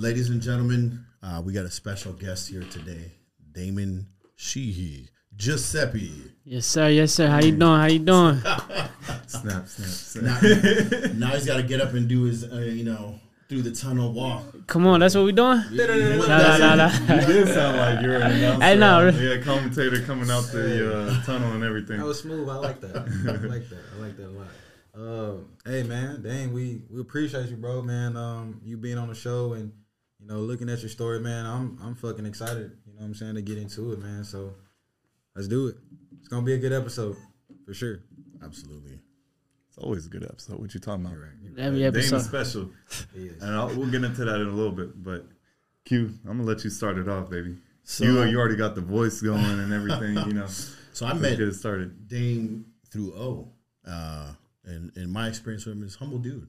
ladies and gentlemen, uh, we got a special guest here today, Damon Sheehy, Guiseppi. Yes, sir. Yes, sir. How you doing? How you doing? Snap, snap, snap. Now, now he's got to get up and do his, uh, you know, through the tunnel walk. Come on, that's what we're doing. What Nah, does nah, nah, You did sound like you're an announcer. I know. Yeah, commentator coming out the uh, tunnel and everything. That was smooth. I like that. I like that. I like that a lot. Uh, hey man, dang, we we appreciate you, bro, man. Um, you being on the show and you know looking at your story, man. I'm I'm fucking excited. You know what I'm saying to get into it, man. So let's do it. It's gonna be a good episode for sure. Absolutely. It's always a good episode. What you talking about? You're right. You're Every Dame episode. is special, He is. and I'll, we'll get into that in a little bit. But Q, I'm gonna let you start it off, baby. So- you you already got the voice going and everything. You know, So I let's met get it started. Dame through O, uh, and and my experience with him is humble dude.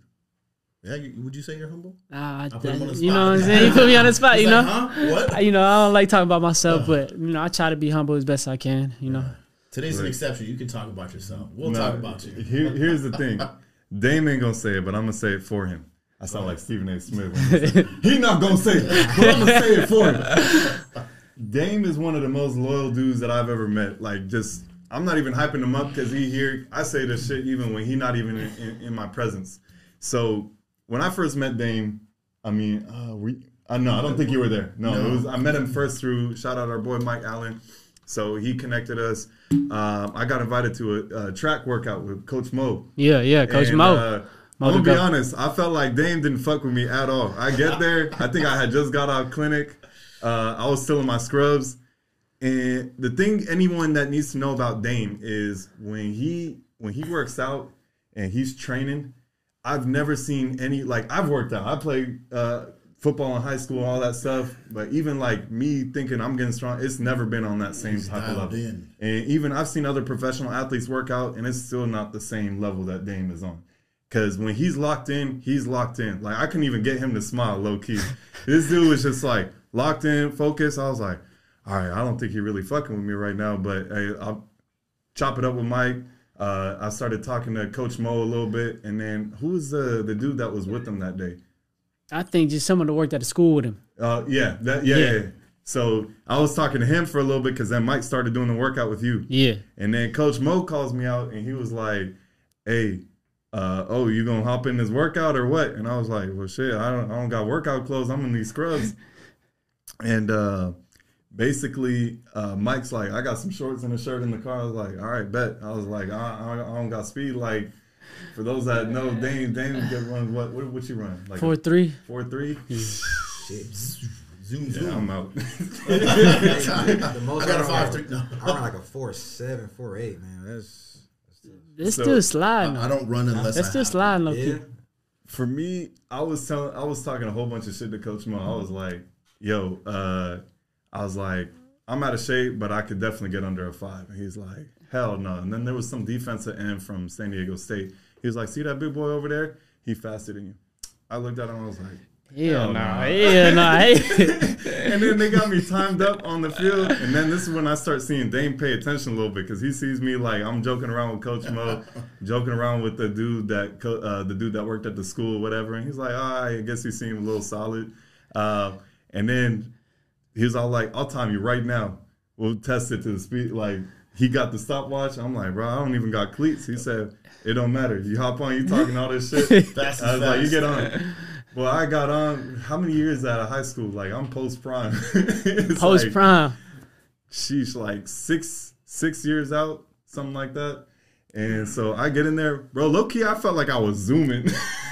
Yeah, you, would you say you're humble? Nah, I- put on the you know what I'm saying? You put me on the spot, you He's know? like, huh? What? I- You know, I don't like talking about myself, but, you know, I try to be humble as best I can, you know? Today's an exception. You can talk about yourself. We'll No, talk about you. Here, here's the thing. Dame ain't gonna say it, but I'm gonna say it for him. I sound like Stephen A. Smith. when he not gonna say it, but I'm gonna say it for him. Dame is one of the most loyal dudes that I've ever met. Like, just I'm not even hyping him up because he here. I say this shit even when he not even in, in, in my presence. So when I first met Dame, I mean, uh, we. Uh, no, I don't think you were there. No, No. it was. I met him first through shout out our boy Mike Allen. So he connected us. Um, I got invited to a, a track workout with Coach Mo. Yeah, yeah, Coach And, Mo. Uh, Mo I'm gonna be go. honest. I felt like Dame didn't fuck with me at all. I get there. I think I had just got out of clinic. Uh, I was still in my scrubs. And the thing anyone that needs to know about Dame is when he when he works out and he's training, I've never seen any like I've worked out. I played uh, football in high school, all that stuff. But even like me thinking I'm getting strong, it's never been on that same type of level. in. And even I've seen other professional athletes work out, and it's still not the same level that Dame is on. Because when he's locked in, he's locked in. Like I couldn't even get him to smile low key. this dude was just like locked in, focused. I was like, all right, I don't think he really fucking with me right now, but hey, I'll chop it up with Mike. Uh, I started talking to Coach Mo a little bit, and then who was the the dude that was with him that day? I think just someone that worked at the school with him. Uh, yeah, that, yeah, Yeah. yeah. So I was talking to him for a little bit because then Mike started doing the workout with you. Yeah. And then Coach Mo calls me out and he was like, "Hey, uh, oh, you gonna hop in this workout or what?" And I was like, "Well, shit, I don't, I don't got workout clothes. I'm in these scrubs." and uh, basically, uh, Mike's like, "I got some shorts and a shirt in the car." I was like, "All right, bet." I was like, "I, I, I don't got speed." Like, for those that know, Dame, Dame get run what? What, what you run? Like Four three. four three? Shit. Zoom, Yeah, zoom. I'm out. the most I got a run five like- three. No. I run like a four seven, four eight, man. That's, It's So, still sliding. I don't run unless That's I still have sliding, low yeah. key. for me, I was telling, I was talking a whole bunch of shit to Coach Mo. I was like, "Yo, uh, I was like, I'm out of shape, but I could definitely get under a five. And he's like, "Hell no!" And then there was some defensive end from San Diego State. He was like, "See that big boy over there? He faster than you." I looked at him. And I was like, Yeah, Hell nah. nah. Yeah, nah. And then they got me timed up on the field. And then this is when I start seeing Dame pay attention a little bit because he sees me like I'm joking around with Coach Mo, joking around with the dude that uh, the dude that worked at the school, whatever. And he's like, "Ah, I guess he seemed a little solid." Uh, and then he was all like, "I'll time you right now. We'll test it to the speed." Like he got the stopwatch. I'm like, "Bro, I don't even got cleats." He said, "It don't matter. You hop on. You talking all this shit." Fast I as was like, you get on. Well, I got on. How many years out of high school? Like I'm post prime. Post prime. Sheesh, like six six years out, something like that. And so I get in there, bro. Low key, I felt like I was zooming.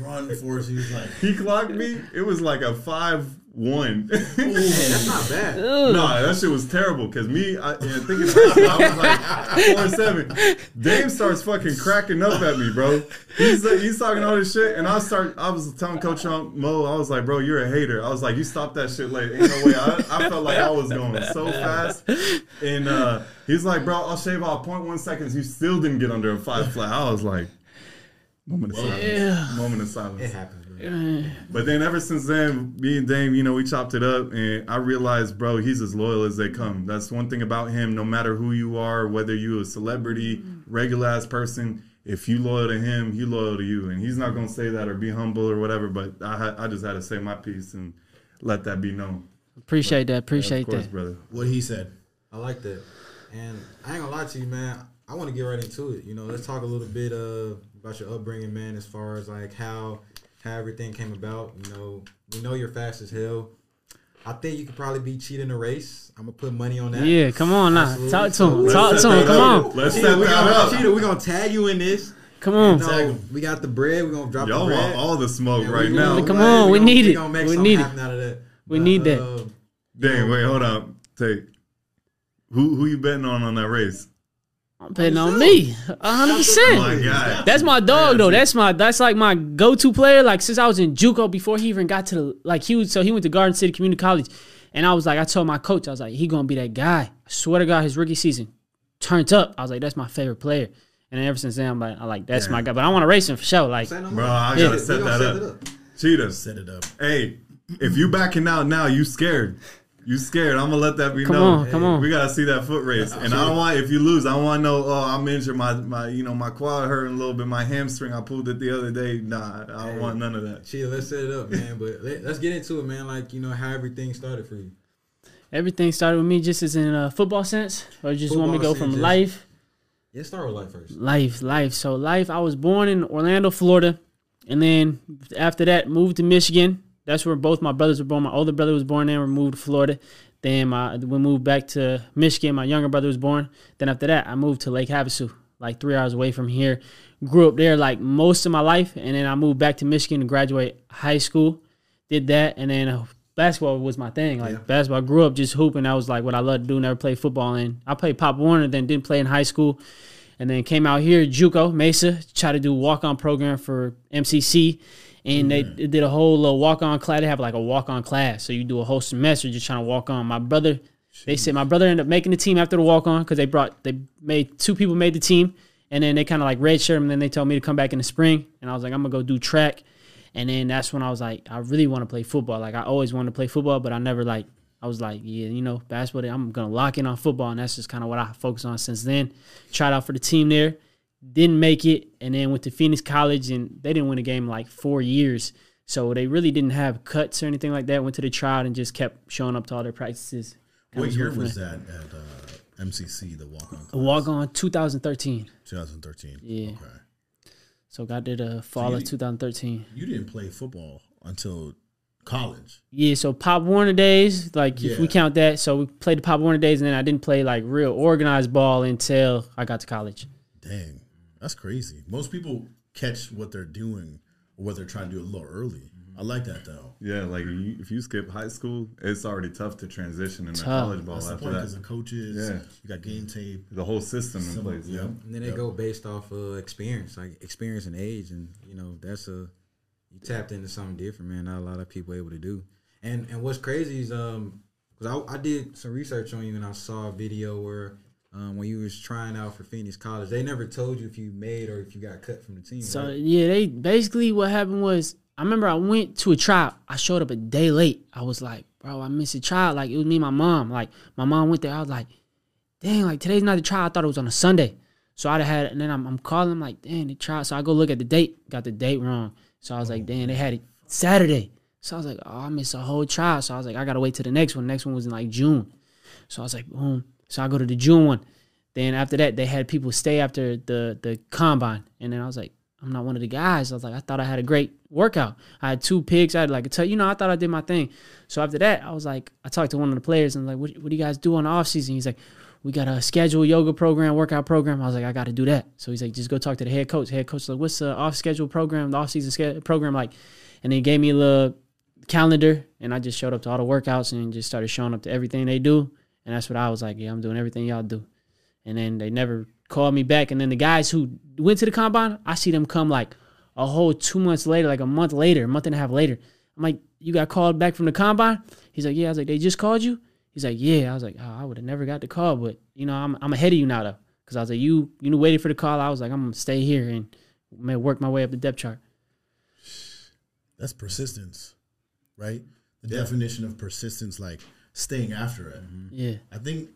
Run for us. He was like, he clocked me. It was like a five one. That's not bad. Nah, that shit was terrible. Cause me, I, yeah, thinking I was like four seven. Dame starts fucking cracking up at me, bro. He's like, he's talking all this shit, and I start. I was telling Coach Mo, I was like, bro, you're a hater. I was like, you stop that shit late. Ain't no way. I, I felt like I was going so fast, and uh, he's like, bro, I'll shave off 0.1 seconds. You still didn't get under a five flat. I was like, moment of silence. Yeah. Moment of silence. It happens, bro. But then ever since then, me and Dame, you know, we chopped it up, and I realized, bro, he's as loyal as they come. That's one thing about him. No matter who you are, whether you a celebrity, regular ass person, if you loyal to him, he loyal to you, and he's not gonna say that or be humble or whatever. But I I just had to say my piece and let that be known. Appreciate that. Yeah, Appreciate of course, that. brother. What he said. I like that. And I ain't gonna lie to you, man. I want to get right into it. You know, let's talk a little bit uh, about your upbringing, man. As far as like how how everything came about. You know, we know you're fast as hell. I think you could probably be cheating a race. I'm gonna put money on that. Yeah, come on now. Absolutely. Talk to him. let's Talk to him. that Come up. on. Let's Cheetah, set we that gonna, up. Cheetah, we gonna tag you in this. Come on. No, we got the bread. We're gonna drop Y'all the bread. want all the smoke And right now. Come on, we gonna- need it. gonna We need it. happen out of that. We But, need that. uh, Dang, wait, hold up. Take who who you betting on on that race? I'm betting on me. hundred My percent. God, That's my dog though. That's my that's like my go to player. Like since I was in JUCO before he even got to the like he was so he went to Garden City Community College, and I was like I told my coach I was like he gonna be that guy. I swear to God, his rookie season turned up. I was like that's my favorite player, and ever since then I'm like I like that's my guy. But I want to race him for sure. Like say no bro. I Yeah. gotta We set that set up. it up. Cheetah. Set it up. Hey, if you backing out now, you scared. You scared. I'm gonna let that be come known. on, come on. We gotta see that foot race, and I don't want if you lose. I want to know. Oh, I'm injured. My my you know my quad hurting a little bit. My hamstring. I pulled it the other day. Nah, I don't Hey. want none of that. Cheetah, let's set it up, man. But let, let's get into it, man. Like you know how everything started for you. Everything started with me just as in a football sense, or just want me to go from sense, life. Yeah, start with life first. Life, life. So life. I was born in Orlando, Florida, and then after that moved to Michigan. That's where both my brothers were born. My older brother was born there. We moved to Florida. Then my we moved back to Michigan. My younger brother was born. Then after that, I moved to Lake Havasu, like three hours away from here. Grew up there like most of my life, and then I moved back to Michigan to graduate high school. Did that, and then uh, basketball was my thing. Like Yeah. basketball, I grew up just hooping. That was like what I loved to do. Never played football, and I played Pop Warner. Then didn't play in high school and then came out here JUCO Mesa, tried to do walk on program for MCC, and they mm-hmm. did a whole little walk on class. They have like a walk on class, so you do a whole semester just trying to walk on. My brother, they said my brother ended up making the team after the walk on because they brought they made two people made the team, and then they kind of like redshirt him. And then they told me to come back in the spring, and I was like I'm gonna go do track, and then that's when I was like I really want to play football. Like I always wanted to play football, but I never like I was like, yeah, you know, basketball. I'm gonna lock in on football, and that's just kind of what I focus on since then. Tried out for the team there, didn't make it, and then went to Phoenix College, and they didn't win a game like four years. So they really didn't have cuts or anything like that. Went to the trial and just kept showing up to all their practices. What year was that at uh, MCC? The walk on. Walk on 2013. 2013. Yeah. Okay. So got there the fall you- of 2013. You didn't play football until college. Yeah, so Pop Warner days, like if we count that, so we played the Pop Warner days, and then I didn't play like real organized ball until I got to college. Dang, that's crazy. Most people catch what they're doing or what they're trying to do a little early. I like that though. Yeah, like you, if you skip high school, it's already tough to transition into Tough. college ball That's the after point because that. the coaches, Yeah. you got game tape. The whole system in Some- place. yep. And then they Yep. go based off of experience, like experience and age, and you know that's a you tapped into something different, man. Not a lot of people able to do. And and what's crazy is um, because I, I did some research on you and I saw a video where um when you was trying out for Phoenix College, they never told you if you made or if you got cut from the team. So right? yeah, they basically what happened was I remember I went to a trial. I showed up a day late. I was like, bro, I missed a trial. Like it was me and my mom. Like my mom went there. I was like, dang, like today's not the trial. I thought it was on a Sunday. So I'd have had, and then I'm, I'm calling them like, dang, the trial. So I go look at the date. Got the date wrong. So I was like, dang, they had it Saturday. So I was like, oh, I missed a whole trial. So I was like, I gotta wait till the next one. The next one was in like June. So I was like, boom. So I go to the June one. Then after that, they had people stay after the the combine, and then I was like, I'm not one of the guys. I was like, I thought I had a great workout. I had two picks. I had like a tell you know, I thought I did my thing. So after that, I was like, I talked to one of the players and like, what, what do you guys do on the off season? He's like, we got a schedule yoga program, workout program. I was like, I got to do that. So he's like, just go talk to the head coach. Head coach like, what's the off schedule program, the off season program like? And he gave me a little calendar, and I just showed up to all the workouts and just started showing up to everything they do. And that's what I was like, yeah, I'm doing everything y'all do. And then they never called me back. And then the guys who went to the combine, I see them come like a whole two months later, like a month later, a month and a half later. I'm like, you got called back from the combine? He's like, yeah. I was like, they just called you? He's like, yeah. I was like, oh, I would have never got the call, but you know, I'm I'm ahead of you now though, because I was like, you you know, waiting for the call. I was like, I'm gonna stay here and may work my way up the depth chart. That's persistence, right? The definition of persistence, like staying after it. Yeah, I think,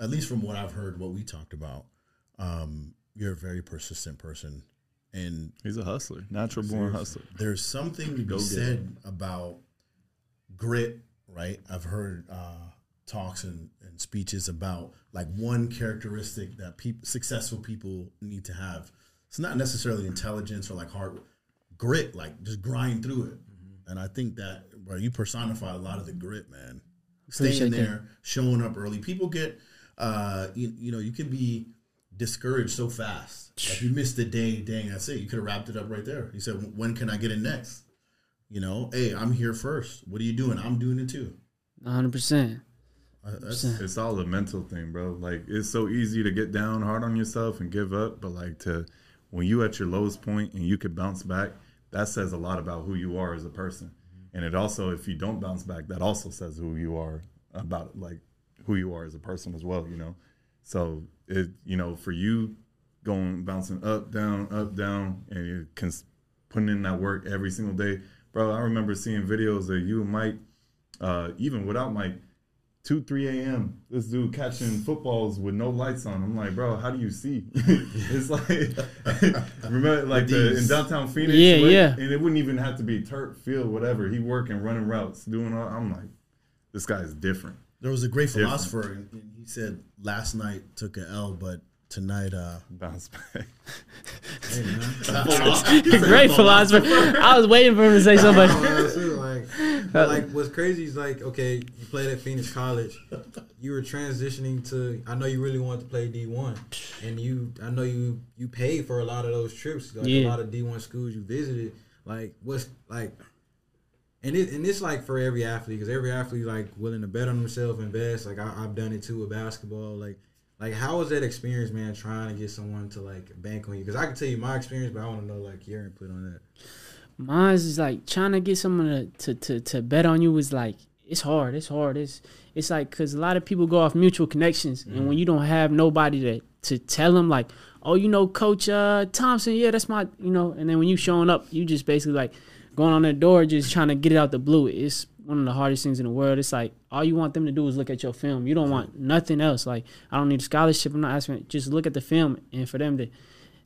at least from what I've heard, what we talked about, um, you're a very persistent person. and He's a hustler, natural born hustler. there's something to be said about grit, right? I've heard uh, talks and, and speeches about like one characteristic that people, successful people need to have. It's not necessarily intelligence or like hard grit, like just grind through it. And I think that where you personify a lot of the grit, man. Staying there, showing up early. People get, uh, you, you know, you can be discouraged so fast. Like you missed the day, dang, that's it. You could have wrapped it up right there. You said, when can I get in next? You know, hey, I'm here first. What are you doing? I'm doing it too. 100%. Uh, That's, It's all a mental thing, bro. Like it's so easy to get down hard on yourself and give up, but like to when you at your lowest point and you could bounce back, that says a lot about who you are as a person. And it also, if you don't bounce back, that also says who you are about like who you are as a person as well. You know, so it you know for you going bouncing up down up down and you can putting in that work every single day, bro. I remember seeing videos of you and Mike, uh, even without Mike two, three a.m. This dude catching footballs with no lights on. I'm like, bro, how do you see? it's like, remember, like the, in downtown Phoenix. Yeah, like, yeah. And it wouldn't even have to be turf field, whatever. He working, running routes, doing all. I'm like, this guy is different. there was a great Different. philosopher, and and he said, "Last night took an L, but tonight, uh, Bounce back. Hey, man. Great philosopher. I was waiting for him to say something. Like, but, like what's crazy is like, okay, you played at Phoenix College, you were transitioning to. I know you really wanted to play D one, and you, I know you, you paid for a lot of those trips, like a lot of D one schools you visited. Like, what's like, and it, and it's like for every athlete, because every athlete like willing to bet on themselves, invest. Like I, I've done it too with basketball. Like, like how was that experience, man? Trying to get someone to like bank on you, because I can tell you my experience, but I want to know like your input on that. Mine's is like trying to get someone to, to, to, to bet on you is like it's hard. It's hard. It's it's like because a lot of people go off mutual connections, and when you don't have nobody to to tell them like, oh, you know, Coach uh, Thompson, yeah, that's my, you know, and then when you showing up, you just basically like going on their door, just trying to get it out the blue. It's one of the hardest things in the world. It's like all you want them to do is look at your film. You don't want nothing else. Like I don't need a scholarship. I'm not asking. Just look at the film, and for them to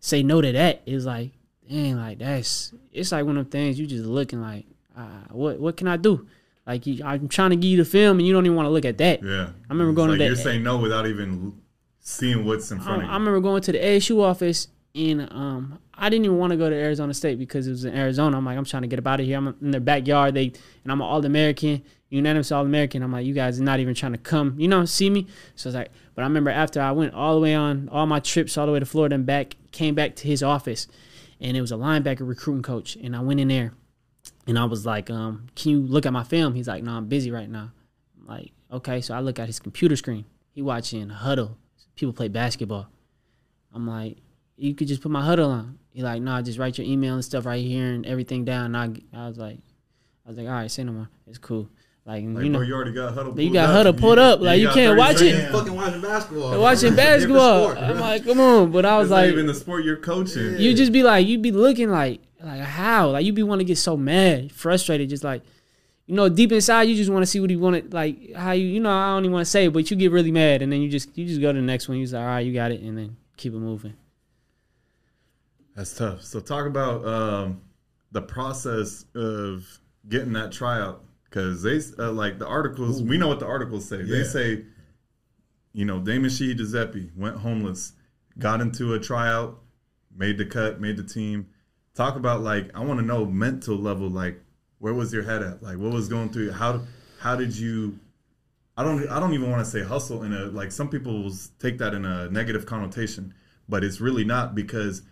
say no to that is like, dang, like that's it's like one of them things you just looking like, uh, what what can I do? Like you, I'm trying to give you the film, and you don't even want to look at that. Yeah. I remember It's going to like that- You're saying no without even seeing what's in I, front of you. I remember going to the ASU office and um, I didn't even want to go to Arizona State because it was in Arizona. I'm like, I'm trying to get up out of here. I'm in their backyard. They and I'm an All American, unanimous All American. I'm like, you guys are not even trying to come, you know, see me. So it's like, but I remember after I went all the way on all my trips all the way to Florida and back, came back to his office, and it was a linebacker recruiting coach, and I went in there, and I was like, um, can you look at my film? He's like, no, I'm busy right now. I'm like, okay. So I look at his computer screen. He watching Hudl. People play basketball. I'm like, you could just put my Hudl on. He like, "No, nah, just write your email and stuff right here and everything down. And I, I was like, I was like, all right, say no more. It's cool. Like, like, you know, bro, you already got Hudl. But you got up. Hudl pulled up, like, you got can't watch it. seconds. fucking watching basketball. They're watching basketball. sport, I'm like, come on. But I was It's like, even the sport you're coaching. you just be like, you'd be looking like, like how? Like you'd be want to get so mad, frustrated, just like, you know, deep inside you just want to see what he wanted, like how you, you know, I don't even want to say, it, but you get really mad, and then you just, you just go to the next one. You say, all right, you got it, and then keep it moving. That's tough. So talk about um, the process of getting that tryout because they uh, like the articles. We know what the articles say. They say, you know, Damon Shee Guiseppi went homeless, got into a tryout, made the cut, made the team. Talk about like I want to know mental level. Like where was your head at? Like what was going through? How how did you? I don't I don't even want to say hustle in a like some people will take that in a negative connotation, but it's really not because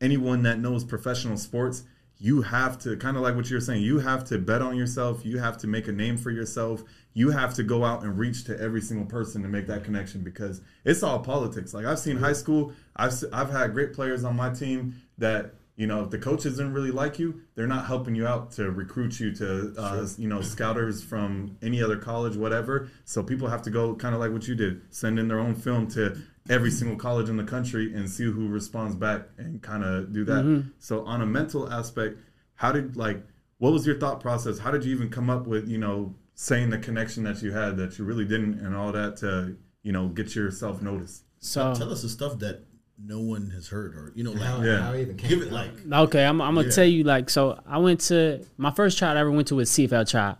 anyone that knows professional sports, you have to kind of like what you're saying, you have to bet on yourself, you have to make a name for yourself, you have to go out and reach to every single person to make that connection because it's all politics. Like I've seen high school, I've i've had great players on my team that you know if the coaches didn't really like you, they're not helping you out to recruit you to uh, you know scouters from any other college, whatever. So people have to go kind of like what you did, send in their own film to every single college in the country and see who responds back and kind of do that. Mm-hmm. So on a mental aspect, how did like what was your thought process? How did you even come up with you know saying the connection that you had that you really didn't and all that to you know get yourself noticed? So Tell us the stuff that no one has heard or you know How, like Yeah. how it even came give it about. like Okay, I'm, I'm gonna Yeah. tell you like so. I went to my first trial I ever went to was CFL trial.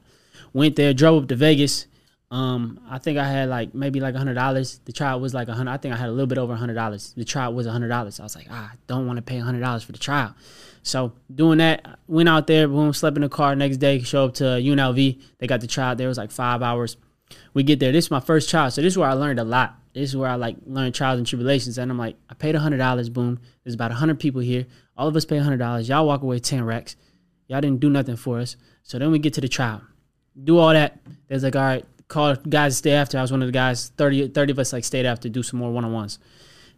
Went there, drove up to Vegas. Um, I think I had like maybe like a hundred dollars. The trial was like a hundred. I think I had a little bit over a hundred dollars. The trial was a hundred dollars. I was like, ah, I don't want to pay a hundred dollars for the trial. So doing that, went out there, boom, slept in the car. Next day, show up to UNLV. They got the trial there. It was like five hours. We get there. This is my first trial, so this is where I learned a lot. This is where I like learned trials and tribulations. And I'm like, I paid a hundred dollars. Boom. There's about a hundred people here. All of us pay a hundred dollars. Y'all walk away ten racks. Y'all didn't do nothing for us. So then we get to the trial. Do all that. There's like, all right, call guys to stay after. I was one of the guys. 30, 30 of us like stayed after, to do some more one on ones.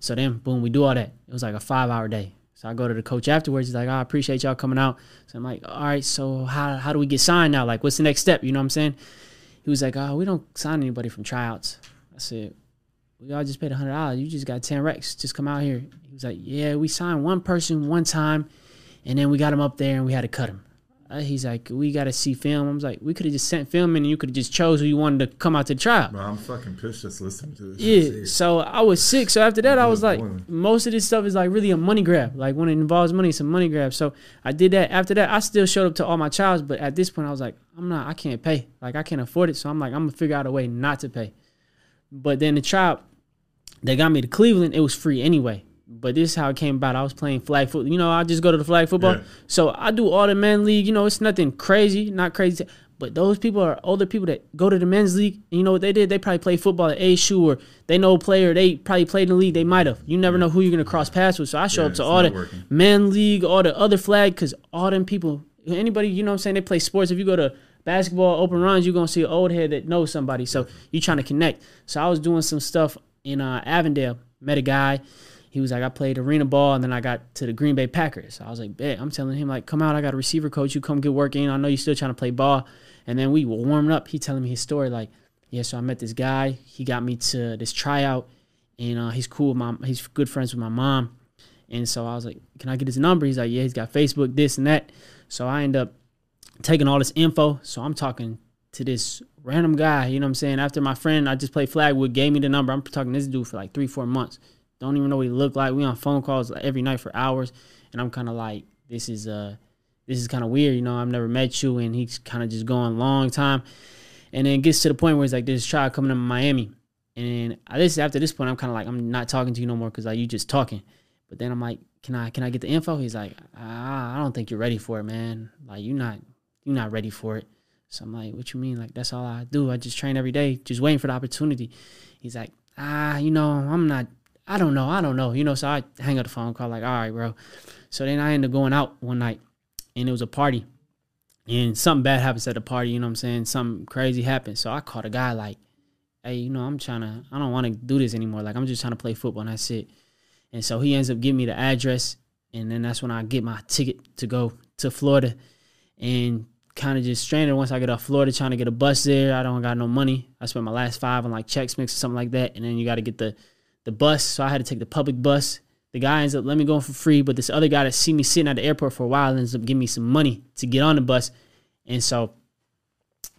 So then, boom, we do all that. It was like a five hour day. So I go to the coach afterwards. He's like, oh, I appreciate y'all coming out. So I'm like, all right, so how, how do we get signed now? Like, what's the next step? You know what I'm saying? He was like, oh, we don't sign anybody from tryouts. I said, we all just paid $100. You just got 10 recs. Just come out here. He was like, yeah, we signed one person one time, and then we got him up there and we had to cut him. Uh, he's like, we got to see film. I was like, we could have just sent film in and you could have just chose who you wanted to come out to the trial. Bro, I'm fucking pissed just listening to this. Yeah, so I was sick. So after that, I was like, most of this stuff is like really a money grab. Like when it involves money, it's a money grab. So I did that. After that, I still showed up to all my trials, but at this point, I was like, I'm not, I can't pay. Like I can't afford it. So I'm like, I'm gonna figure out a way not to pay. But then the trial, they got me to Cleveland. It was free anyway. But this is how it came about. I was playing flag football. You know, I just go to the flag football. Yeah. So I do all the men league. You know, it's nothing crazy, not crazy. But those people are older people that go to the men's league. And you know what they did? They probably played football at ASU or they know a player. They probably played in the league. They might have. You never know who you're gonna cross paths with. So I show Yeah, up to all the networking. men league, all the other flag, because all them people, anybody, you know what I'm saying, they play sports. If you go to basketball open runs, you're gonna see an old head that knows somebody. So you're trying to connect. So I was doing some stuff in uh, Avondale. Met a guy. He was like, I played arena ball, and then I got to the Green Bay Packers. I was like, bet. I'm telling him like, come out. I got a receiver coach. You come get work in. I know you're still trying to play ball. And then we were warming up. He telling me his story like, yeah. So I met this guy. He got me to this tryout, and uh, he's cool. With my he's good friends with my mom. And so I was like, can I get his number? He's like, yeah, he's got Facebook, this and that. So I end up taking all this info. So I'm talking to this random guy, you know what I'm saying? After my friend I just played Flagwood gave me the number, I'm talking to this dude for like three, four months. Don't even know what he looked like. We on phone calls every night for hours. And I'm kind of like, this is uh this is kind of weird, you know. I've never met you, and he's kind of just going long time, and then gets to the point where he's like, this child coming to Miami," and I, this after this point, I'm kind of like, I'm not talking to you no more because like you just talking. But then I'm like, can I can I get the info? He's like, ah, I don't think you're ready for it, man. Like you're not you're not ready for it. So I'm like, what you mean? Like that's all I do. I just train every day, just waiting for the opportunity. He's like, ah, you know, I'm not. I don't know. I don't know. You know, so I hang up the phone call like, all right, bro. So then I ended up going out one night, and it was a party, and something bad happens at the party. You know what I'm saying? Something crazy happened. So I caught a guy like, hey, you know, I'm trying to. I don't want to do this anymore. Like I'm just trying to play football, and that's it. And so he ends up giving me the address, and then that's when I get my ticket to go to Florida, and kind of just stranded once I get off Florida trying to get a bus there. I don't got no money. I spent my last five on like Chex Mix or something like that, and then you got to get the the bus. So I had to take the public bus. The guy ends up letting me go for free, but this other guy that see me sitting at the airport for a while ends up giving me some money to get on the bus, and so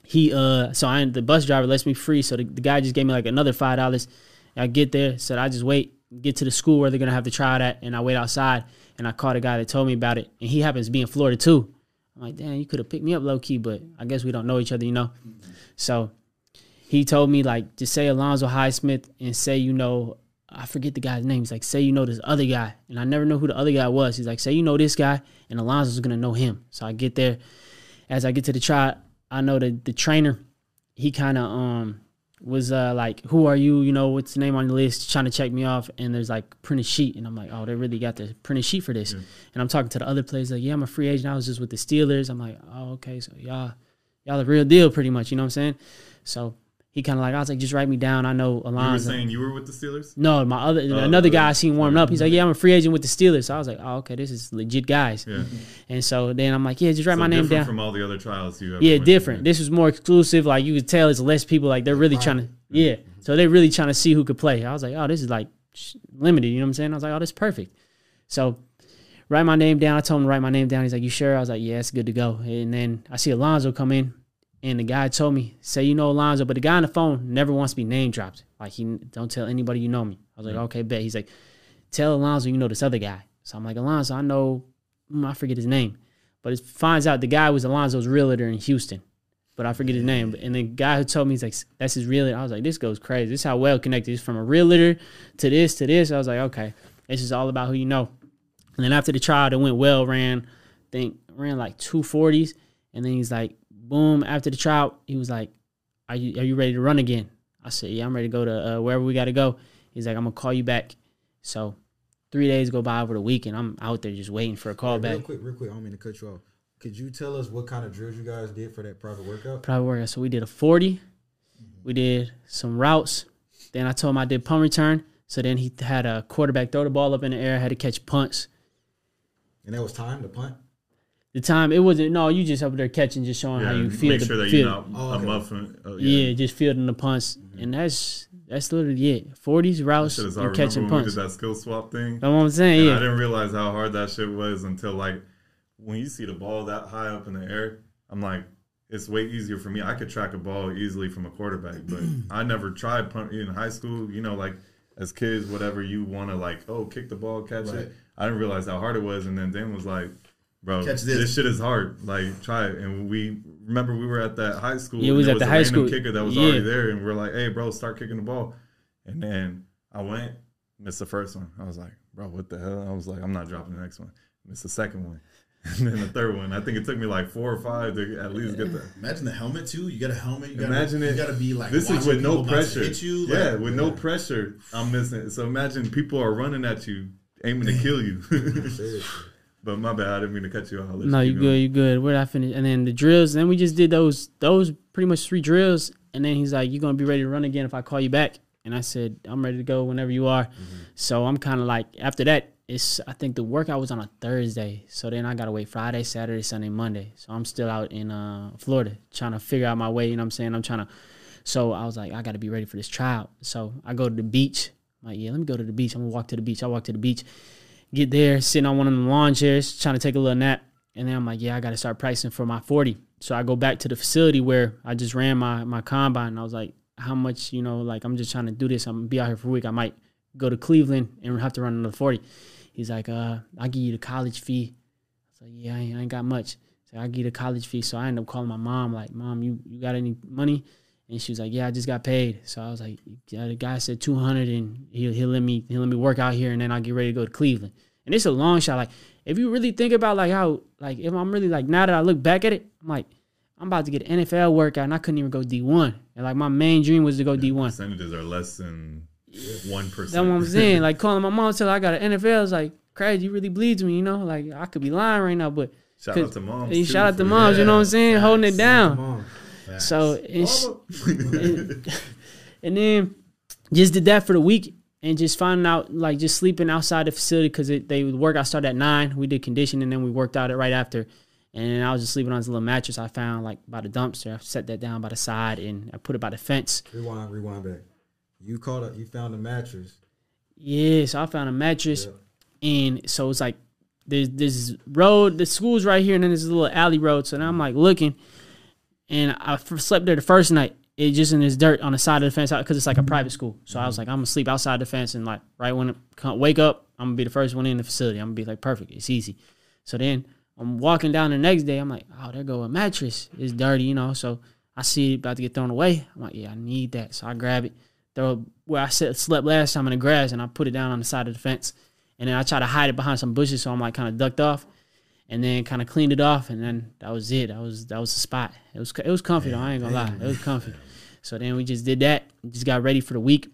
he uh so I the bus driver lets me free. So the, the guy just gave me like another five dollars. I get there, said I just wait, get to the school where they're gonna have to try it at, and I wait outside and I caught a guy that told me about it, and he happens to be in Florida too. I'm like, damn, you could have picked me up low key, but I guess we don't know each other, you know. So he told me like just say Alonzo Highsmith and say you know I forget the guy's name. He's like say you know this other guy, and I never know who the other guy was. He's like say you know this guy, and Alonzo's gonna know him. So I get there. As I get to the try, I know the the trainer. He kind of um was uh like who are you? You know what's the name on the list? Trying to check me off, and there's like printed sheet, and I'm like oh they really got the printed sheet for this. And I'm talking to the other players like yeah I'm a free agent. I was just with the Steelers. I'm like oh okay so y'all y'all the real deal pretty much. You know what I'm saying? So he kind of like I was like just write me down. I know Alonzo. You were saying you were with the Steelers? No, my other Oh, another guy I seen warming up. He's like, "Yeah, I'm a free agent with the Steelers." So I was like, "Oh, okay, this is legit guys." Yeah. And so then I'm like, "Yeah, just write So my name down." from all the other trials you ever yeah, went to, different. This was more exclusive. Like you could tell, it's less people. Like they're really trying to, yeah. Mm-hmm. So they're really trying to see who could play. I was like, "Oh, this is like limited." You know what I'm saying? I was like, "Oh, this is perfect." So write my name down. I told him to write my name down. He's like, "You sure?" I was like, "Yeah, it's good to go." And then I see Alonzo come in, and the guy told me, "Say you know Alonzo," but the guy on the phone never wants to be name dropped. Like he don't tell anybody you know me. I was like, "Okay, bet." He's like, tell Alonzo you know this other guy. So I'm like, Alonzo, I know, mm, I forget his name, but it finds out the guy was Alonzo's realtor in Houston, but I forget his name. And the guy who told me he's like, that's his realtor. I was like, this goes crazy. This is how well connected. It's from a realtor to this to this. I was like, okay, this is all about who you know. And then after the trial, it went well. Ran, I think ran like two forties, and then he's like, boom. After the trial, he was like, are you are you ready to run again? I said, yeah, I'm ready to go to uh, wherever we got to go. He's like, I'm gonna call you back. So three days go by over the weekend. I'm out there just waiting for a call back. Real quick, real quick. I don't mean to cut you off. Could you tell us what kind of drills you guys did for that private workout? Private workout. So we did a 40. We did some routes. Then I told him I did punt return. So then he had a quarterback throw the ball up in the air, had to catch punts. And that was time to punt. The time it wasn't no, you just up there catching, just showing how you feel make the sure that feel- you're not Oh, a okay. Oh, yeah. just fielding the punts. Mm-hmm. And that's that's literally it. Forties, That routes, shit is and hard. catching Remember when we punts. did that skill swap thing? that's what I'm saying. And I didn't realize how hard that shit was until like when you see the ball that high up in the air. I'm like, it's way easier for me. I could track a ball easily from a quarterback, but I never tried punt in high school. You know, like as kids, whatever you want to like, oh, kick the ball, catch Right. it. I didn't realize how hard it was, and then Dan was like, "Bro, Catch this. this. shit is hard. Like, try it." And we remember we were at that high school. Yeah, it and was there at the a high random school. kicker that was Yeah. already there, and we're like, "Hey, bro, start kicking the ball." And then I went, missed the first one. I was like, bro, what the hell? I was like, I'm not dropping the next one. Missed the second one. And then the third one. I think it took me like four or five to at least get the. Imagine the helmet too. You got a helmet. You gotta, Imagine You it. got to be like This is with no people about to pressure. Hit you. yeah, like- with no pressure, I'm missing it. So imagine people are running at you, aiming to kill you. But my bad, I didn't mean to cut you off. No, you good, you good. Where did I finish? And then the drills. Then we just did those those pretty much three drills. And then he's like, "You're gonna be ready to run again if I call you back." And I said, "I'm ready to go whenever you are." So I'm kind of like after that. It's I think the workout was on a Thursday, so then I gotta wait Friday, Saturday, Sunday, Monday. So I'm still out in uh, Florida trying to figure out my way. You know what I'm saying? I'm trying to. So I was like, I gotta be ready for this trial. So I go to the beach. I'm like, yeah, let me go to the beach. I'm gonna walk to the beach. I walk to the beach get there, sitting on one of the lawn chairs, trying to take a little nap. And then I'm like, yeah, I got to start pricing for my 40. So I go back to the facility where I just ran my, my combine. And I was like, how much, you know, like I'm just trying to do this. I'm going to be out here for a week. I might go to Cleveland and have to run another 40. He's like, uh, I'll give you the college fee. I was like, yeah, I ain't, I ain't got much. So I give you the college fee. So I end up calling my mom, like, mom, you, you got any money? And she was like, "Yeah, I just got paid." So I was like, yeah, "The guy said two hundred, and he'll he'll let me he'll let me work out here, and then I'll get ready to go to Cleveland." And it's a long shot. Like if you really think about like how like if I'm really like now that I look back at it, I'm like I'm about to get an NFL workout, and I couldn't even go D one. And like my main dream was to go D one. Percentages are less than one That's percent. what I'm saying. Like calling my mom till I got an NFL is like crazy. You really bleeds me, you know. Like I could be lying right now, but Shout out to moms. shout out to moms. You know what I'm saying? Yeah, Holding it down. Come on. Facts. So it's and, and then just did that for the week and just finding out like just sleeping outside the facility because they work I started at nine. We did conditioning and then we worked out it right after. And I was just sleeping on this little mattress I found like by the dumpster. I set that down by the side and I put it by the fence. Rewind, rewind back. You caught a, you found a mattress. Yeah, so I found a mattress Yeah. and so it's like there's this road, the school's right here, and then there's a little alley road. So now I'm like looking, and I slept there the first night. It just in this dirt on the side of the fence because it's like a private school. So I was like, I'm gonna sleep outside the fence, and like right when come, wake up, I'm gonna be the first one in the facility. I'm gonna be like perfect. It's easy. So then I'm walking down the next day. I'm like, oh, there go a mattress. It's dirty, you know. So I see it about to get thrown away. I'm like, yeah, I need that. So I grab it, throw it where I slept last time in the grass, and I put it down on the side of the fence. And then I try to hide it behind some bushes, so I'm like kind of ducked off, and then kind of cleaned it off, and then that was it. That was that was the spot. It was it was comfy though. I ain't gonna lie, it was comfy. So then we just did that, just got ready for the week,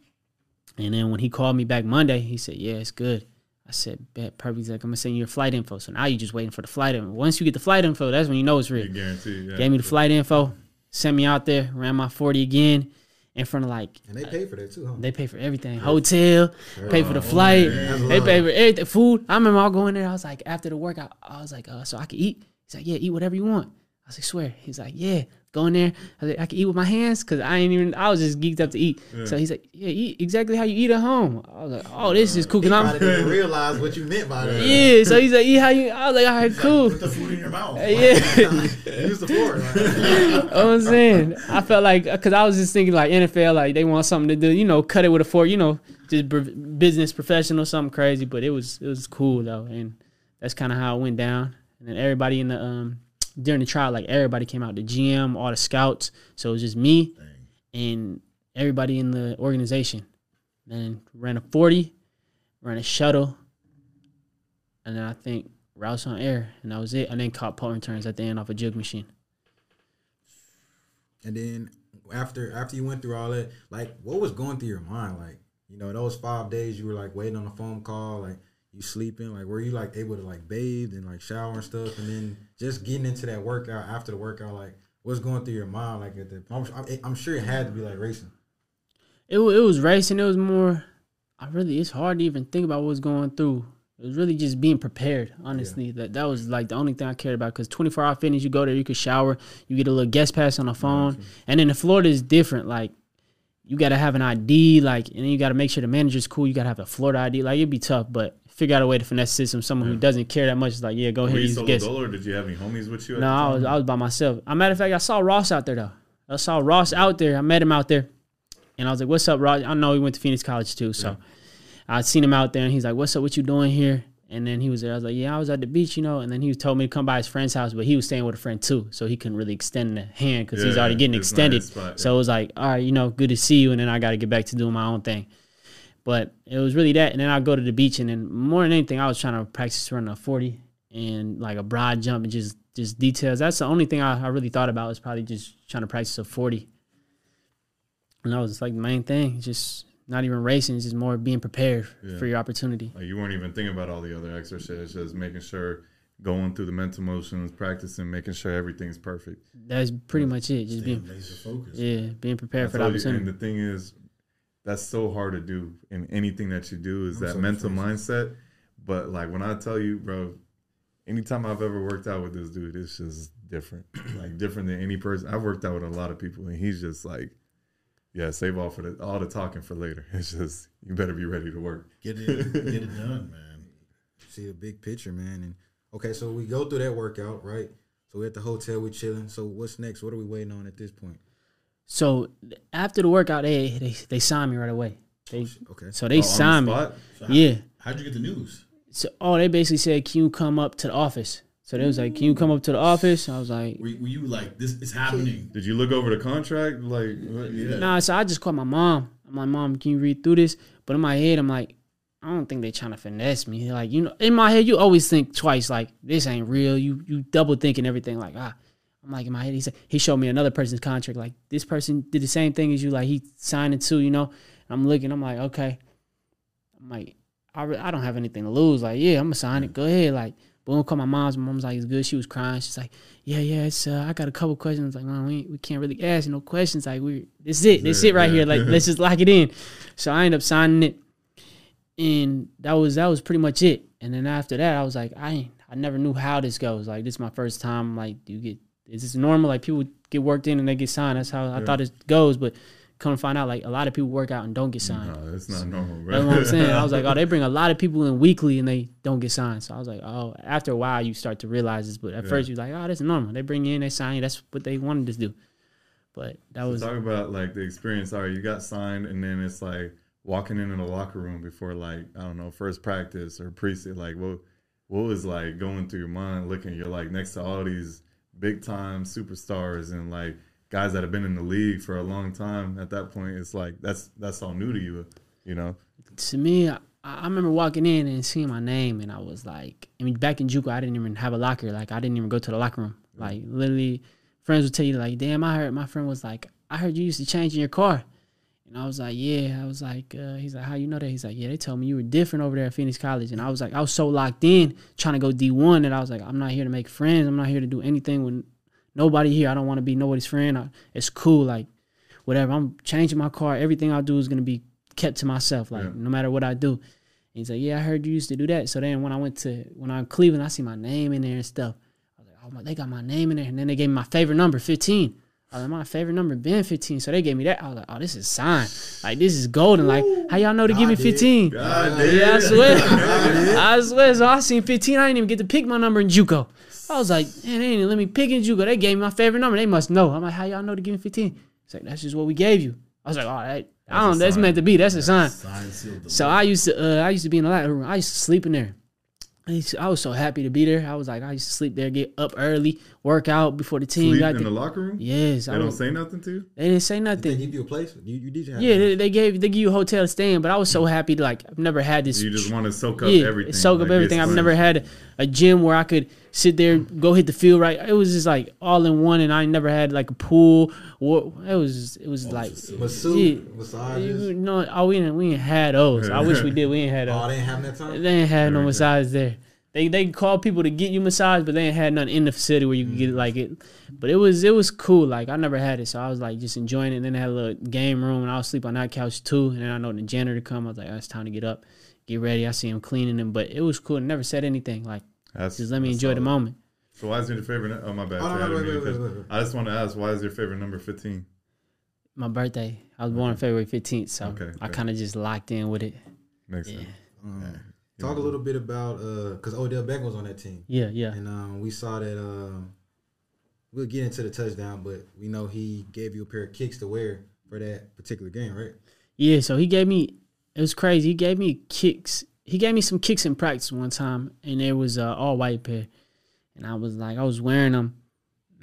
and then when he called me back Monday, he said, "Yeah, it's good." I said, "Bet." Perfect. He's like, "I'm gonna send you your flight info." So now you're just waiting for the flight info. Once you get the flight info, that's when you know it's real. You guarantee. Yeah. Gave me the flight info, sent me out there, ran my 40 again, in front of like And they pay for that too, huh? they pay for everything. Hotel, pay for the Oh, flight, man. They pay for everything. Food. I remember I going there. I was like, after the workout, I was like, uh, so I can eat. He's like, yeah, eat whatever you want. I was like, swear. He's like, yeah, go in there. I was like, I can eat with my hands because I ain't even. I was just geeked up to eat. So he's like, yeah, eat exactly how you eat at home. I was like, oh, this is cool. Cause I'm didn't realize what you meant by that. yeah. So he's like, eat how you. I was like, all right, cool. Put the food in your mouth. Yeah. Use the fork. Like, what I'm saying? I felt like because I was just thinking like NFL, like they want something to do, you know, cut it with a fork, you know, just br- business professional, something crazy. But it was it was cool though, and that's kind of how it went down. And then everybody in the um during the trial, like everybody came out, the GM, all the scouts. So it was just me and everybody in the organization. Then ran a 40, ran a shuttle, and then I think routes on air, and that was it. And then caught punt returns at the end off a jug machine. and then after after you went through all that, like what was going through your mind? Like, you know, those five days you were like waiting on a phone call, like you sleeping, like were you like able to like bathe and like shower and stuff, and then just getting into that workout after the workout, like what's going through your mind? Like at the, I'm, I'm sure it had to be like racing. it, it was racing. It was more. I really, it's hard to even think about what's going through. It was really just being prepared. Honestly, that that was like the only thing I cared about. Because 24 hour fitness, you go there, you can shower, you get a little guest pass on the phone, and then in Florida is different. Like you got to have an ID, like, and then you got to make sure the manager's cool. You got to have a Florida ID. Like it'd be tough, but figure out a way to finesse the system. Someone who doesn't care that much is like, yeah, go Were ahead, you solo dolo, or did you have any homies with you? At No, I was I was by myself. As a matter of fact, I saw Ross out there though. I saw Ross out there. I met him out there, and I was like, "What's up, Ross?" I know he went to Phoenix College too, so I seen him out there, and he's like, "What's up? What you doing here?" And then he was there. I was like, "Yeah, I was at the beach, you know." And then he told me to come by his friend's house, but he was staying with a friend too, so he couldn't really extend the hand because he's already getting it's not his extended. spot, So it was like, "All right, you know, good to see you," and then I got to get back to doing my own thing. But it was really that, and then I'd go to the beach, and then more than anything, I was trying to practice running a forty and like a broad jump and just just details. That's the only thing I, I really thought about was probably just trying to practice a forty. And that was like the main thing. Just not even racing, it's just more being prepared Yeah. for your opportunity. Like you weren't even thinking about all the other exercises, just making sure going through the mental motions, practicing, making sure everything's perfect. That's pretty much it. Just Staying being laser focused. yeah, being prepared I for the told you, opportunity. and the thing is, that's so hard to do in anything that you do is I'm that so mental mindset. But like when I tell you, bro, anytime I've ever worked out with this dude, it's just different. like different than any person. I've worked out with a lot of people, and he's just like, yeah, save all for the all the talking for later. It's just you better be ready to work. Get it, get it done, man. See the big picture, man. And okay, so we go through that workout, right? So we're at the hotel, we chilling. So what's next? What are we waiting on at this point? So after the workout, they they they signed me right away. They Okay. so Oh, they the signed me. So how, Yeah. How'd you get the news? So oh, they basically said, "Can you come up to the office?" So they was like, "Can you come up to the office?" I was like, Were, were you like, this is happening? Did you look over the contract? Like, what? Yeah. Nah, so I just called my mom. I'm like, Mom, can you read through this? But in my head, I'm like, I don't think they trying to finesse me. Like, you know, in my head, you always think twice. Like, this ain't real. You you double thinking everything. Like, ah, I'm like in my head. He said he showed me another person's contract. Like, this person did the same thing as you. Like, he signed it too. You know. I'm looking. I'm like, okay. I'm like, I, re- I don't have anything to lose. Like, yeah, I'm gonna sign it. Go ahead. Like, boom. Call my mom's. My mom's like, it's good. She was crying. She's like, yeah, yeah. It's uh, I got a couple questions. Like, we we can't really ask no questions. Like, we this is it. This is it right here. Like, let's just lock it in. So I end up signing it, and that was that was pretty much it. And then after that, I was like, I ain't, I never knew how this goes. Like, this is my first time. Like, you get is this normal? Like, people get worked in and they get signed. That's how I Yeah. thought it goes. But come to find out, like, a lot of people work out and don't get signed. No, it's not normal, bro. That's what I'm saying. I was like, oh, they bring a lot of people in weekly and they don't get signed. So I was like, oh, after a while you start to realize this. But at Yeah. first you're like, oh, that's normal. They bring you in, they sign you. That's what they wanted to do. But that So was talk about like the experience. All right, you got signed, and then it's like walking into the locker room before like I don't know first practice or preseason. Like what what was like going through your mind? Looking, you're like next to all these big time superstars and like guys that have been in the league for a long time. At that point, it's like that's that's all new to you, you know. to me, I, I remember walking in and seeing my name, and I was like, I mean, back in JUCO, I didn't even have a locker. Like, I didn't even go to the locker room. Like, literally, friends would tell you, like, damn, I heard my friend was like, I heard you used to change in your car. And I was like, yeah. I was like, uh, he's like, how you know that? He's like, yeah, they told me you were different over there at Phoenix College. And I was like, I was so locked in trying to go D1 that I was like, I'm not here to make friends. I'm not here to do anything with nobody here. I don't want to be nobody's friend. I, it's cool. Like, whatever. I'm changing my car. Everything I do is going to be kept to myself. Like, Yeah. no matter what I do. And he's like, yeah, I heard you used to do that. So then when I went to, when I'm in Cleveland, I see my name in there and stuff. I was like, oh, my, they got my name in there. And then they gave me my favorite number, 15. I like, my favorite number been 15. So they gave me that. I was like, oh, this is sign. Like this is golden. Like how y'all know to give me 15? God Yeah, I swear. I swear. So I seen 15. I didn't even get to pick my number in JUCO. I was like, man, they didn't let me pick in JUCO. They gave me my favorite number. They must know. I'm like, how y'all know to give me 15? It's like, that's just what we gave you. I was like, all right. I don't. That's sign. meant to be. That's a sign. Sign. So I used to, uh, I used to be in the locker room. I used to sleep in there. I, used to- I was so happy to be there. I was like, I used to sleep there, get up early, work out before the team Sleep got in there. the locker room. Yes, They I don't say nothing to you. they didn't say They nothing. give you a place. You, you did. Yeah, they, they gave they give you a hotel to stay in, but I was so mm. happy to like I've never had this. You just want to soak up yeah, everything. soak up like, everything. I've never had a gym where I could sit there, mm. go hit the field right. It was just like all in one, and I never had like a pool. It was it was oh, like Masseuse, yeah. massages. You know, oh, we didn't we didn't had those. I wish we did. We ain't had oh, those. Oh, they ain't having that time. They ain't had no Everything. massage there. They they call people to get you massage, but they ain't had none in the facility where you could get it like it. But it was it was cool. Like I never had it, so I was like just enjoying it. And then they had a little game room, and I was sleep on that couch too. And then I know the janitor come. I was like, oh, it's time to get up, get ready. I see him cleaning them, but it was cool. Never said anything. Like That's, just let me that's enjoy the moment. So why is your favorite? Oh my bad. Oh, no, no, I wait, wait, wait, wait. I just want to ask, why is your favorite number fifteen? My birthday. I was born on February fifteenth, so Okay, I kind of just locked in with it. Makes Yeah. sense. Um, talk a little bit about because Odell Beckham was on that team, Yeah, yeah. and um, we saw that. Um, we'll get into the touchdown, but we know he gave you a pair of kicks to wear for that particular game, right? Yeah, so he gave me it was crazy. He gave me kicks. He gave me some kicks in practice one time, and it was uh, all white pair. And I was like, I was wearing them,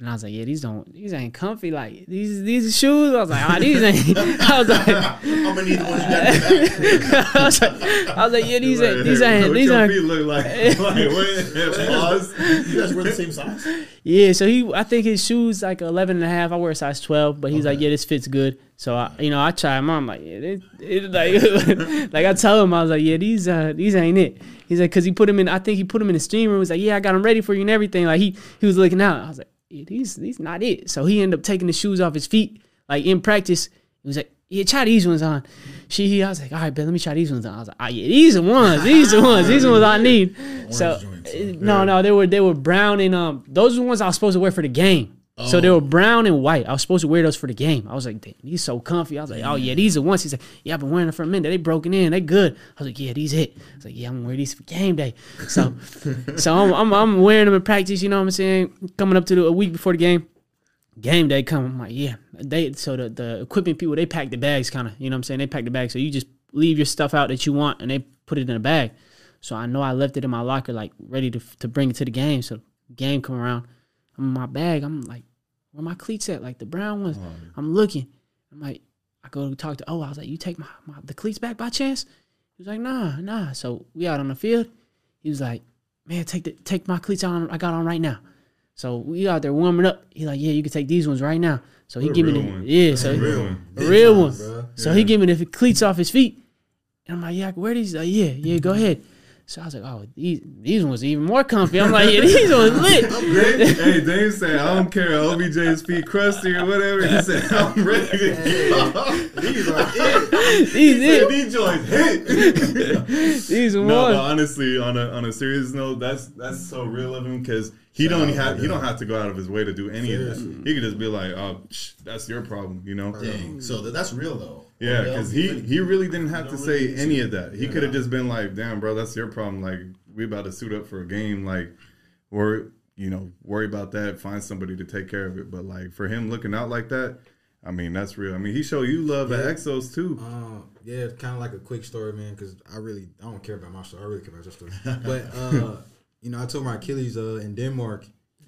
and I was like, yeah, these don't, these ain't comfy. Like these, these shoes. I was like, ah, these ain't. I was like, I'm gonna need the ones you got in the back. I was like, I was like, yeah, these ain't, these What ain't, these your aren't. feet look like. like wait, pause. You guys wear the same size? Yeah, so he, I think his shoes like 11 and a half. I wear a size 12, but he's like, yeah, this fits good. So I, you know, I try him. on. I'm like, yeah, it, it, like, like I tell him, I was like, yeah, these, uh, these ain't it. He's like, cause he put him in. I think he put him in the steam room. He's like, yeah, I got him ready for you and everything. Like he, he was looking out. I was like, yeah, these, these not it. So he ended up taking the shoes off his feet, like in practice. He was like, yeah, try these ones on. She, he, I was like, all right, Ben, let me try these ones on. I was like, ah, yeah, these are ones. These are ones. These are ones I need. So joints, uh, no, no, they were they were brown and um those are the ones I was supposed to wear for the game. So they oh. were brown and white. I was supposed to wear those for the game. I was like, Damn, these so comfy. I was like, oh yeah, these are ones. He's like, yeah, I've been wearing them for a minute. They broken in. They good. I was like, yeah, these it. I was like, yeah, I'm gonna wear these for game day. So, so I'm, I'm I'm wearing them in practice. You know what I'm saying? Coming up to the, a week before the game. Game day come. I'm like, yeah. They so the the equipment people they pack the bags kind of. You know what I'm saying? They pack the bags. So you just leave your stuff out that you want and they put it in a bag. So I know I left it in my locker, like ready to to bring it to the game. So game come around, I'm in my bag. I'm like, where my cleats at? Like the brown ones. I'm looking. I'm like, I go to talk to. Oh, I was like, you take my, my the cleats back by chance? He was like, nah, nah. So we out on the field. He was like, man, take the take my cleats on. I got on right now. So we out there warming up. He like, yeah, you can take these ones right now. So he give me the one. yeah. So Real one. a real one. Bruh. So he give me the cleats off his feet. And I'm like, yeah, I can wear these. Like, yeah, yeah, go ahead. So I was like, oh, these these ones even more comfy. I'm like, yeah, these ones lit. Dave, hey, Dave said, I don't care. OBJ's feet crusty or whatever. He said, I'm ready to go. These are it. These, Said, it. These joints hit. these No, but honestly, on a on a serious note, that's that's so real of him because he don't have he don't have to go out of his way to do any of this. He could just be like, "Oh, psh, that's your problem," you know? Dang. So that's real though. Yeah, because he he really didn't have to say any of that. He could have just been like, "Damn, bro, that's your problem. Like, we about to suit up for a game. Like, or you know, worry about that. Find somebody to take care of it." But like for him looking out like that, I mean, that's real. I mean, he showed you love at Exos too. Um, yeah, it's kind of like a quick story, man, because I really I don't care about my story. I really care about your story. but uh, you know, I tore my Achilles uh, in Denmark,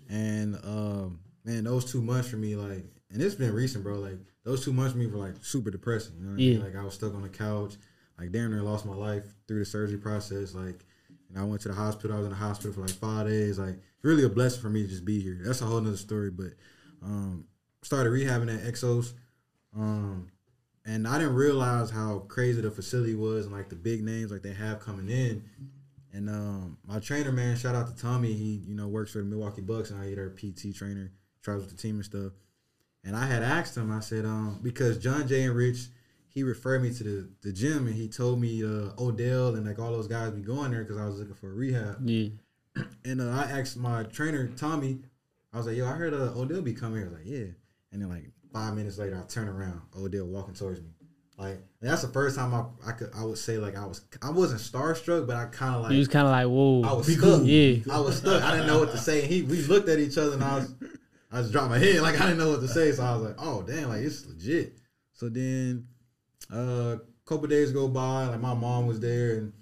and um, man, those two months for me, like, and it's been recent, bro. Like those two months for me were like super depressing. You know what I mean? Yeah. Like I was stuck on the couch, like damn near lost my life through the surgery process. Like, and I went to the hospital. I was in the hospital for like five days. Like, it's really a blessing for me to just be here. That's a whole nother story. But um, started rehabbing at Exos. Um, and I didn't realize how crazy the facility was and like the big names like they have coming in. And um, my trainer, man, shout out to Tommy. He you know works for the Milwaukee Bucks and I their PT trainer, travels with the team and stuff. And I had asked him, I said, um, because John Jay and Rich, he referred me to the, the gym and he told me uh, Odell and like all those guys be going there because I was looking for a rehab. Yeah. And uh, I asked my trainer Tommy, I was like, "Yo, I heard uh, Odell be coming here." I was like, "Yeah," and then like five minutes later, I turn around, Odell walking towards me. Like that's the first time I I could I would say like I was I wasn't starstruck, but I kind of like he was kind of like, whoa. I was stuck. Yeah. I was stuck. I didn't know what to say. And He we looked at each other and I was I just dropped my head like I didn't know what to say. So I was like, oh damn, like it's legit. So then uh, a couple days go by, like my mom was there and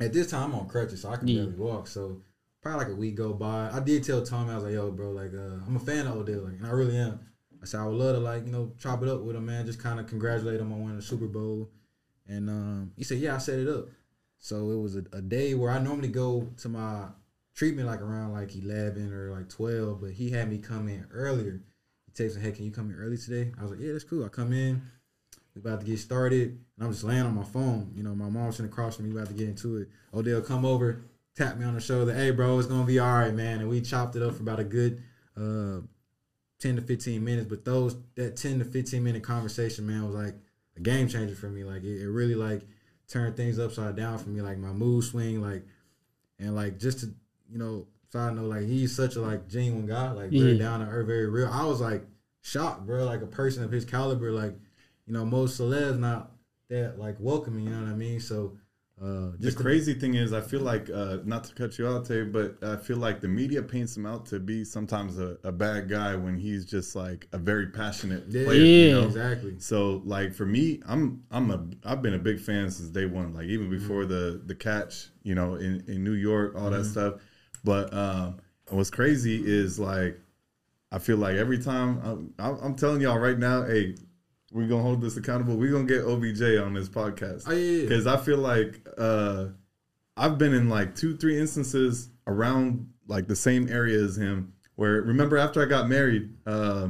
at this time I'm on crutches, so I can Yeah. barely walk. So probably like a week go by. I did tell Tommy, I was like, yo, bro, like uh, I'm a fan of Odell, like, and I really am. I said I would love to like, you know, chop it up with him, man. Just kind of congratulate him on winning the Super Bowl. And um, he said, yeah, I set it up. So it was a, a day where I normally go to my treatment like around like 11 or like 12, but he had me come in earlier. He texted, hey, can you come in early today? I was like, yeah, that's cool. I come in, we about to get started, and I'm just laying on my phone. You know, my mom's sitting across from me, about to get into it. Odell come over, tap me on the shoulder, hey, bro, it's gonna be all right, man. And we chopped it up for about a good uh 10 to 15 minutes, but those that 10 to 15 minute conversation, man, was like a game changer for me. Like it, it really like turned things upside down for me. Like my mood swing, like and like just to you know, side note, like he's such a like genuine guy, like very Yeah. down to earth, very real. I was like shocked, bro. Like a person of his caliber, like you know, most celebs not that like welcoming. You know what I mean? So uh, The just to- crazy thing is, I feel like uh, not to cut you out, Tay, but I feel like the media paints him out to be sometimes a, a bad guy when he's just like a very passionate yeah, player. You Yeah. know? exactly. So like for me, I'm I'm a I've been a big fan since day one. Like even Mm-hmm. before the the catch, you know, in in New York, all that stuff. But um, what's crazy is like I feel like every time I'm, I'm telling y'all right now, hey, we're gonna hold this accountable. We're gonna get OBJ on this podcast Oh yeah, yeah. because I feel like uh, I've been in like two, three instances around like the same area as him. Where remember after I got married, uh,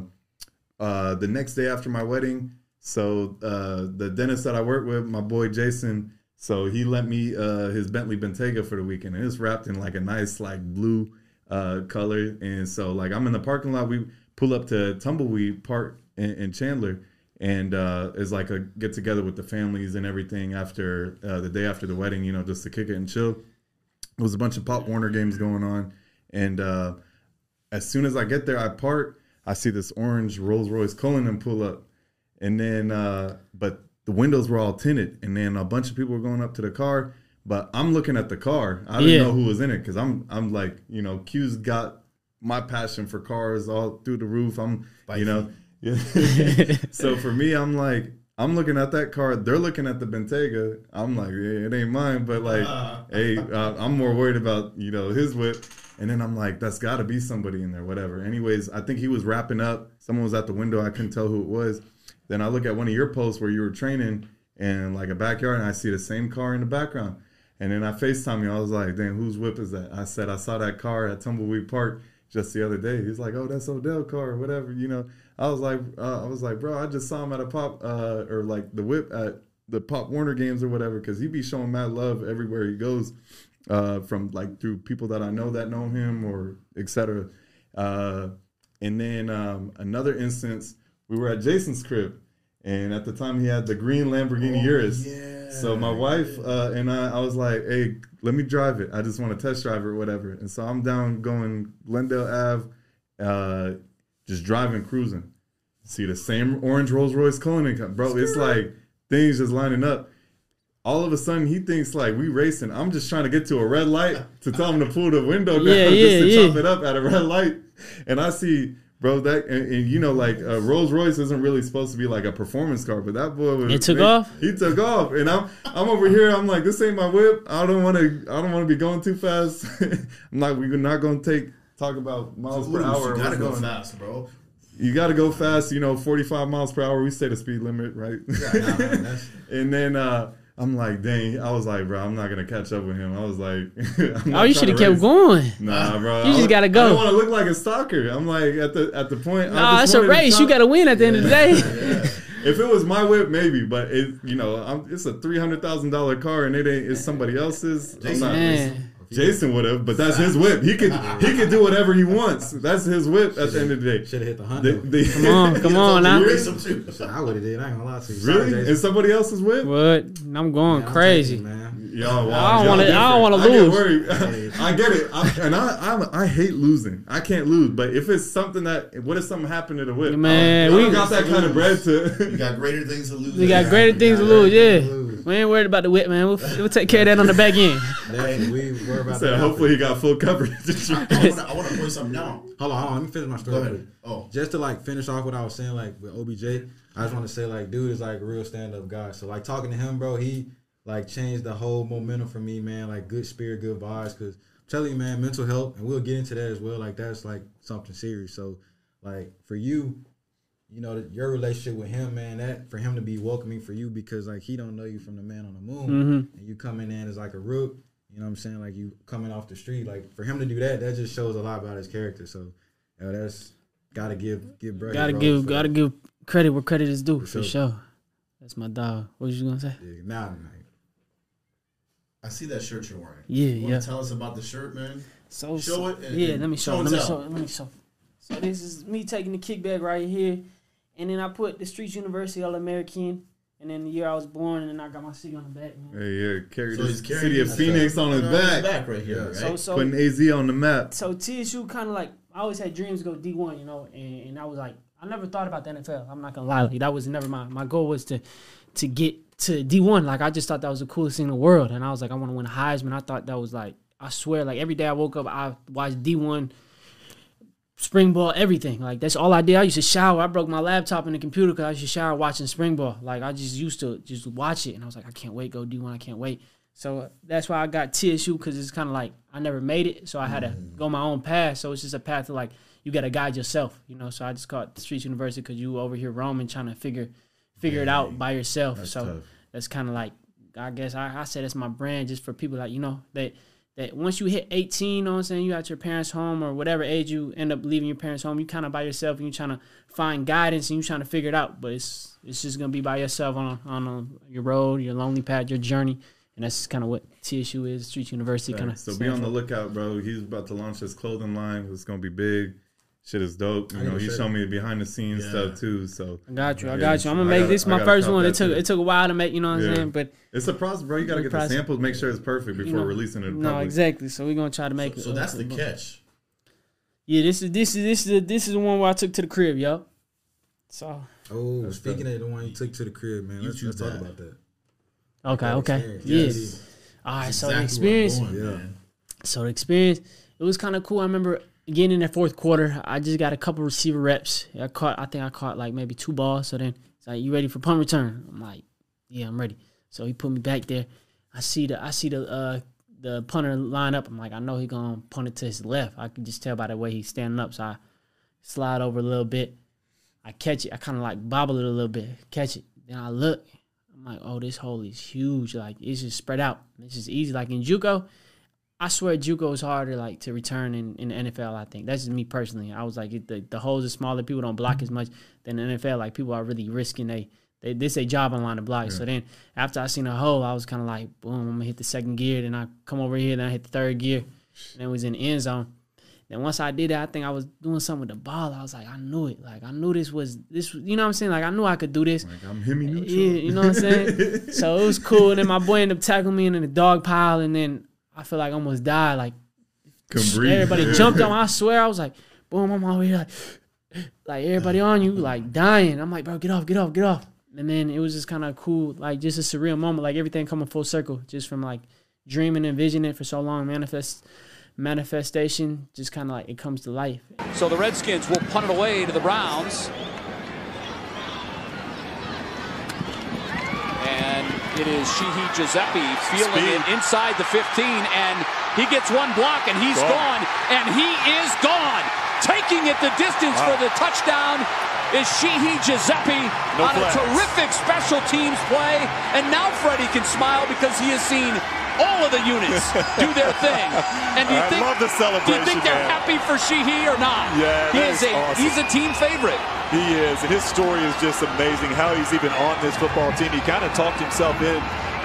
uh, the next day after my wedding, so uh, the dentist that I work with, my boy Jason, so he lent me uh, his Bentley Bentayga for the weekend, and it's wrapped in like a nice like blue uh, color. And so like I'm in the parking lot, we pull up to Tumbleweed Park in, in Chandler, and uh, it's like a get together with the families and everything after uh, the day after the wedding, you know, just to kick it and chill. There was a bunch of Pop Warner games going on, and uh, as soon as I get there, I park. I see this orange Rolls Royce Cullinan pull up, and then uh, but the windows were all tinted, and then a bunch of people were going up to the car. But I'm looking at the car. I didn't Yeah. know who was in it because I'm I'm like you know Q's got my passion for cars all through the roof. I'm you know yeah. so for me, I'm like I'm looking at that car. They're looking at the Bentayga. I'm like, yeah, it ain't mine, but like, hey, uh, I'm more worried about you know his whip. And then I'm like, that's got to be somebody in there, whatever. Anyways, I think he was wrapping up. Someone was at the window. I couldn't tell who it was. Then I look at one of your posts where you were training and like a backyard, and I see the same car in the background. And then I FaceTime you. I was like, damn, whose whip is that? I said, I saw that car at Tumbleweed Park just the other day. He's like, oh, that's Odell car whatever. You know, I was like, uh, I was like, bro, I just saw him at a pop uh, or like the whip at the Pop Warner games or whatever because he be showing mad love everywhere he goes uh, from like through people that I know that know him or etc. Uh, and then um, another instance, we were at Jason's crib, and at the time he had the green Lamborghini Urus. yeah. So my wife uh, and I, I was like, "Hey, let me drive it. I just want to test drive it or whatever." And so I'm down going Glendale Ave, uh, just driving, cruising. See the same orange Rolls Royce Cullinan, come- bro. It's like things just lining up. All of a sudden, he thinks like we racing. I'm just trying to get to a red light to tell him to pull the window down Yeah, just yeah, to yeah. chop it up at a red light. And I see, bro, that and, and you know, like uh, Rolls Royce isn't really supposed to be like a performance car, but that boy was It took they- off? He took off, and I'm I'm over here. I'm like, this ain't my whip. I don't want to. I don't want to be going too fast. I'm like, we're not going to take talk about miles per Ooh, hour. You gotta What's go going- fast, bro. You got to go fast. You know, 45 miles per hour. We say the speed limit, right? Nah, nah, that's- and then uh, I'm like, dang. I was like, bro, I'm not gonna catch up with him. I was like, Oh, you should have kept going. Nah, bro. You just gotta go. I don't want to look like a stalker. I'm like at the at the point. Nah, it's a race. You got to win at the end of the day. if it was my whip, maybe, but it, you know, I'm, it's a three hundred thousand dollar car and it ain't. It's somebody else's. I'm not. Jason would have, but that's his whip. He could he could do whatever he wants. That's his whip at the end of the day. Should have hit the The- hundred. Come on, come on now. You race them too. I would have did. I ain't gonna lie to you. Sorry, really? Jason. Is somebody else's whip? What? I'm going Man, I'm crazy. taking it, man. Yo, I don't y'all wanna- I don't wanna lose. I get worried. I get it, I, and I, I'm, I hate losing. I can't lose. But if it's something that, what if something happened to the whip? Man, I we- don't got that kind of bread to. You got greater things to lose. We got greater things to You lose. Yeah, lose. We ain't worried about the whip, man. We'll, we'll take care of that on the back end. Definitely, we worry about Said that. hopefully he got full coverage. I want to. I want to point something out. Hold on, hold on. Let me finish my story. Go ahead. Oh, Just to like finish off what I was saying, like with OBJ, I just want to say like, dude is like a real stand up guy. So like talking to him, bro, he like changed the whole momentum for me, man. Like good spirit, good vibes. Cause I'm you, man, mental health, and we'll get into that as well. Like that's like something serious. So like for you, you know, that your relationship with him, man, that for him to be welcoming for you because like he don't know you from the man on the moon, Mhm. and you coming in as like a rook. You know what I'm saying? Like you coming off the street, like for him to do that, that just shows a lot about his character. So, you know, that's gotta give give Brady. Gotta bro, give, gotta that. give credit where credit is due For for, sure. sure. That's my dog. What was you gonna say? Yeah, nah, nah. I see that shirt you're wearing. Yeah, You yeah. Tell us about the shirt, man. So Show so- it yeah, let me show Let me show. Let me show. So this is me taking the kickback right here, and then I put the Streets University All American, and then the year I was born, and then I got my city on the back. Man. Hey, yeah, carry So the city of his- Phoenix on his back, back right here. Yeah. Right? So so putting AZ on the map. so TSU kind of like I always had dreams to go D one, you know, and, and I was like I never thought about the NFL. I'm not gonna lie, like, that was never my my goal was to to get to D one. Like I just thought that was the coolest thing in the world, and I was like I want to win a Heisman. I thought that was like I swear, like every day I woke up, I watched D one. Spring ball, everything. Like that's all I did. I used to shower. I broke my laptop and the computer because I used to shower watching spring ball. Like I just used to just watch it, and I was like, I can't wait, go D one. I can't wait. So uh, that's why I got TSU because it's kind of like I never made it, so I had to go my own path. So it's just a path to like you got to guide yourself, you know. So I just called Streets University because you over here roaming trying to figure figure it out by yourself. That's so tough. that's kind of like I guess I, I said it's my brand just for people like you know that that once you hit 18, you know what I'm saying, you at your parents' home or whatever age you end up leaving your parents' home, you kind of by yourself and you're trying to find guidance and you're trying to figure it out. But it's it's just gonna be by yourself on a, on a, your road, your lonely path, your journey, and that's kind of what TSU is, Street University, kind of. So be on the lookout, bro. He's about to launch his clothing line. It's gonna be big. Shit is dope. You know, need a he showed me the behind the scenes Yeah. stuff too. So I got you. I Yeah, got you. I'm gonna make gotta- this my first one. It took too. it took a while to make. You know what I'm saying? But it's a process, bro. You gotta Big get the process. samples, make sure it's perfect before you know, releasing it. in no, public. exactly. So we're gonna try to make So, it. so that's the uh, catch. Yeah, this is this is this is this is the one where I took to the crib, yo. So Oh, That's speaking tough. of the one you took to the crib, man, let's, let's talk about that. okay, That okay, experience. yeah. Yes. All right, That's so the exactly where I'm experience. going, Yeah. man. So the experience, it was kind of cool. I remember getting in that fourth quarter. I just got a couple receiver reps. I caught, I think I caught like maybe two balls. So then like, "You ready for punt return?" I'm like, "Yeah, I'm ready." So he put me back there. I see the, I see the, uh, the punter line up. I'm like, I know he gonna punt it to his left. I can just tell by the way he's standing up. So I slide over a little bit. I catch it. I kind of like bobble it a little bit. Catch it. Then I look. I'm like, oh, this hole is huge. Like it's just spread out. It's just easy. Like in JUCO, I swear JUCO is harder like to return in, in the NFL. I think that's just me personally. I was like, the the holes are smaller. People don't block as much than the NFL. Like people are really risking they. They, this a job on line to block. So then after I seen a hole, I was kind of like, boom, I'm gonna hit the second gear. Then I come over here, then I hit the third gear, and it was in the end zone. Then once I did that, I think I was doing something with the ball. I was like, I knew it. Like I knew this was this. You know what I'm saying? Like I knew I could do this. Like I'm Hemi neutral. Yeah, you know what I'm saying? so it was cool. And then my boy ended up tackling me in the dog pile, and then I feel like I almost died. Like breathe. everybody jumped on. me. I swear, I was like, boom, I'm over here like, like everybody on you, like dying. I'm like, bro, get off, get off, get off. And then it was just kind of cool, like just a surreal moment, like everything coming full circle, just from like dreaming and visioning it for so long, manifest manifestation, just kind of like it comes to life. So the Redskins will punt it away to the Browns. And it is Sheehy Guiseppi feeling it inside the 15, and he gets one block, and he's gone, and he is gone. Taking it the distance for the touchdown is Sheehy Guiseppi on a terrific special teams play. And now Freddie can smile because he has seen all of the units do their thing. And do you I think love the do you think they're man. happy for Sheehy or not? Yeah, he is a awesome. he's a team favorite. He is, and his story is just amazing. How he's even on this football team. He kind of talked himself in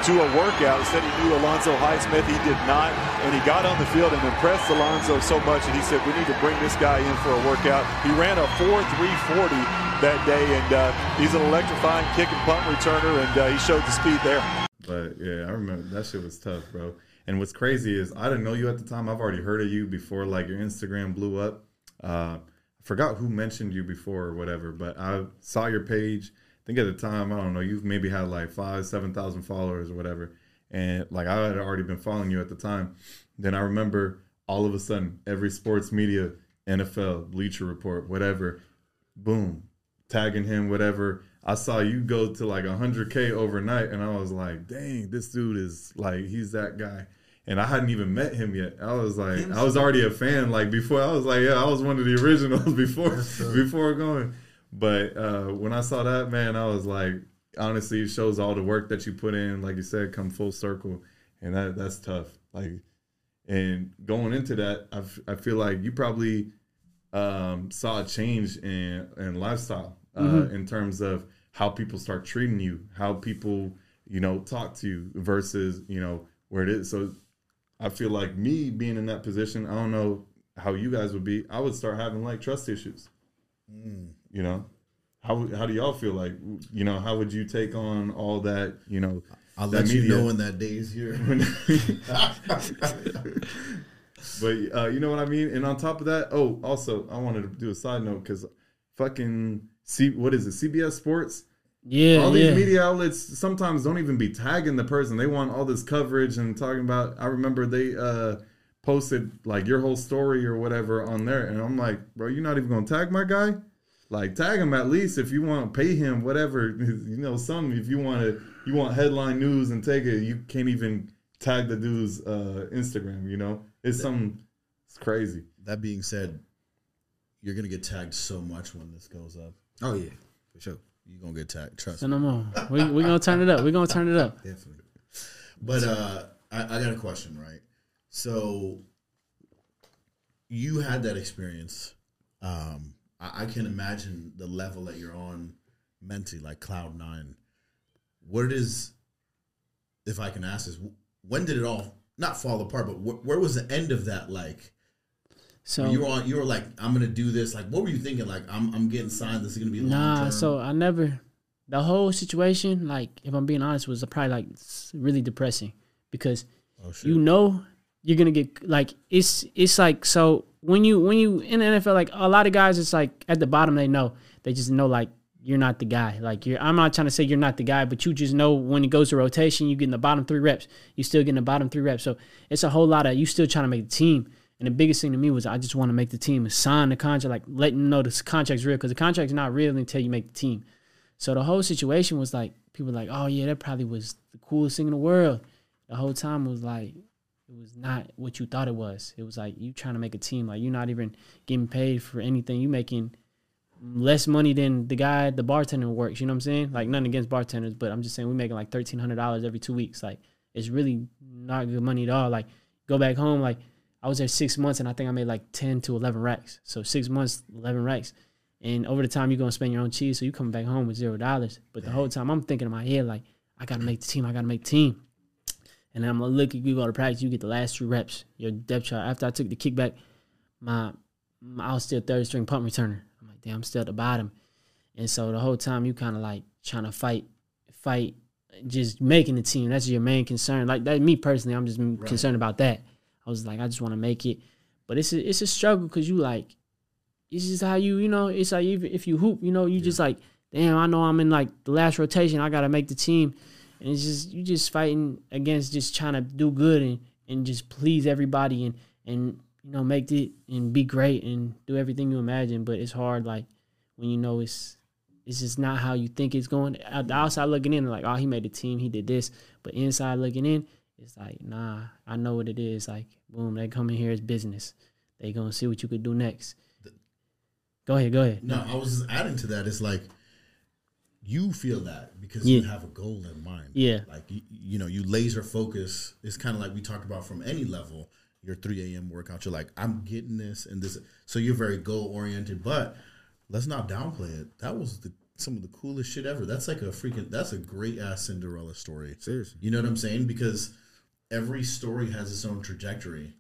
to a workout. He Said he knew Alonzo Highsmith. He did not. And he got on the field and impressed Alonzo so much that he said, we need to bring this guy in for a workout. He ran a 4.340 that day, and uh, he's an electrifying kick and punt returner, and uh, he showed the speed there. But yeah, I remember that shit was tough, bro. And what's crazy is I didn't know you at the time. I've already heard of you before, like your Instagram blew up. Uh, I forgot who mentioned you before or whatever, but I saw your page. I think at the time, I don't know, you've maybe had like five, seven thousand followers or whatever. And like I had already been following you at the time. Then I remember all of a sudden, every sports media, NFL, Bleacher Report, whatever, boom, tagging him, whatever. I saw you go to like 100K overnight, and I was like, dang, this dude is like, he's that guy. And I hadn't even met him yet. I was like, I was already a fan. Like before, I was like, yeah, I was one of the originals before before going. But uh, when I saw that man, I was like, honestly, it shows all the work that you put in. Like you said, come full circle, and that that's tough. Like, and going into that, I, f- I feel like you probably um, saw a change in in lifestyle uh, in terms of how people start treating you, how people you know talk to you versus you know where it is. So I feel like me being in that position, I don't know how you guys would be. I would start having like trust issues. You know, how how do y'all feel like? You know, how would you take on all that? You know, I'll let you know when that day is here. But uh, you know what I mean. And on top of that, oh, also I wanted to do a side note because fucking C, what is it? CBS Sports. Yeah, all these yeah. media outlets sometimes don't even be tagging the person. They want all this coverage and talking about. I remember they uh, posted like your whole story or whatever on there, and I'm like, bro, you're not even gonna tag my guy. Like tag him at least if you want to pay him whatever you know some if you want to you want headline news and take it you can't even tag the dude's uh, Instagram you know it's some it's crazy that being said, you're gonna get tagged so much when this goes up. Oh yeah, for sure, You're gonna get tagged. Trust So me. no more. We we gonna turn it up. We gonna turn it up. definitely. But uh, I, I got a question, right? So you had that experience. Um, I, I can imagine the level that you're on mentally, like cloud nine. What is, if I can ask this, when did it all not fall apart? But wh- where was the end of that? Like So you were on, you were like, I'm gonna do this. Like, what were you thinking? Like, I'm, I'm getting signed. This is gonna be long Nah, term. so I never. The whole situation, like, if I'm being honest, was probably like really depressing because oh you know you're gonna get like it's it's like so when you when you in the NFL, like a lot of guys, it's like at the bottom they know they just know like you're not the guy. Like you're, I'm not trying to say you're not the guy, but you just know when it goes to rotation, you get in the bottom three reps. You still get in the bottom three reps. So it's a whole lot of you still trying to make the team. And the biggest thing to me was I just want to make the team and sign the contract, like letting them know this contract's real because the contract's not real until you make the team. So the whole situation was like people were like, oh yeah, that probably was the coolest thing in the world. The whole time was like it was not what you thought it was. It was like you trying to make a team. Like you're not even getting paid for anything. You making less money than the guy, the bartender works. You know what I'm saying? Like nothing against bartenders, but I'm just saying we making like thirteen hundred dollars every two weeks. Like it's really not good money at all. Like go back home. Like I was there six months and I think I made like ten to eleven racks. So six months, eleven racks. And over the time you're gonna spend your own cheese, so you come back home with zero dollars. But the whole time I'm thinking in my head like I gotta make the team. I gotta make the team. And then I'm gonna look at you go to practice. You get the last three reps. Your depth chart. After I took the kickback, my, my I was still third string punt returner. I'm like, damn, I'm still at the bottom. And so the whole time you kind of like trying to fight, fight, just making the team. That's your main concern. Like that, me personally, I'm just concerned about that. I was like, I just want to make it, but it's a, it's a struggle because you like, it's just how you you know. It's like even if you hoop, you know, you just like, damn, I know I'm in like the last rotation. I gotta make the team, and it's just you just fighting against just trying to do good and and just please everybody and and you know make it and be great and do everything you imagine. But it's hard like when you know it's it's just not how you think it's going. At the outside looking in, like, oh, he made the team, he did this. But inside looking in, it's like, nah, I know what it is. Like, boom, they come in here as business. They gonna see what you could do next. Go ahead, go ahead. No, I was just adding to that. It's like you feel that because Yeah. you have a goal in mind. Yeah. Like you, you know, you laser focus. It's kind of like we talked about from any level. Your 3 a.m. workout. You're like, I'm getting this and this. So you're very goal oriented. But let's not downplay it. That was the some of the coolest shit ever. That's like a freaking. That's a great ass Cinderella story. Seriously. You know what I'm saying? Because every story has its own trajectory,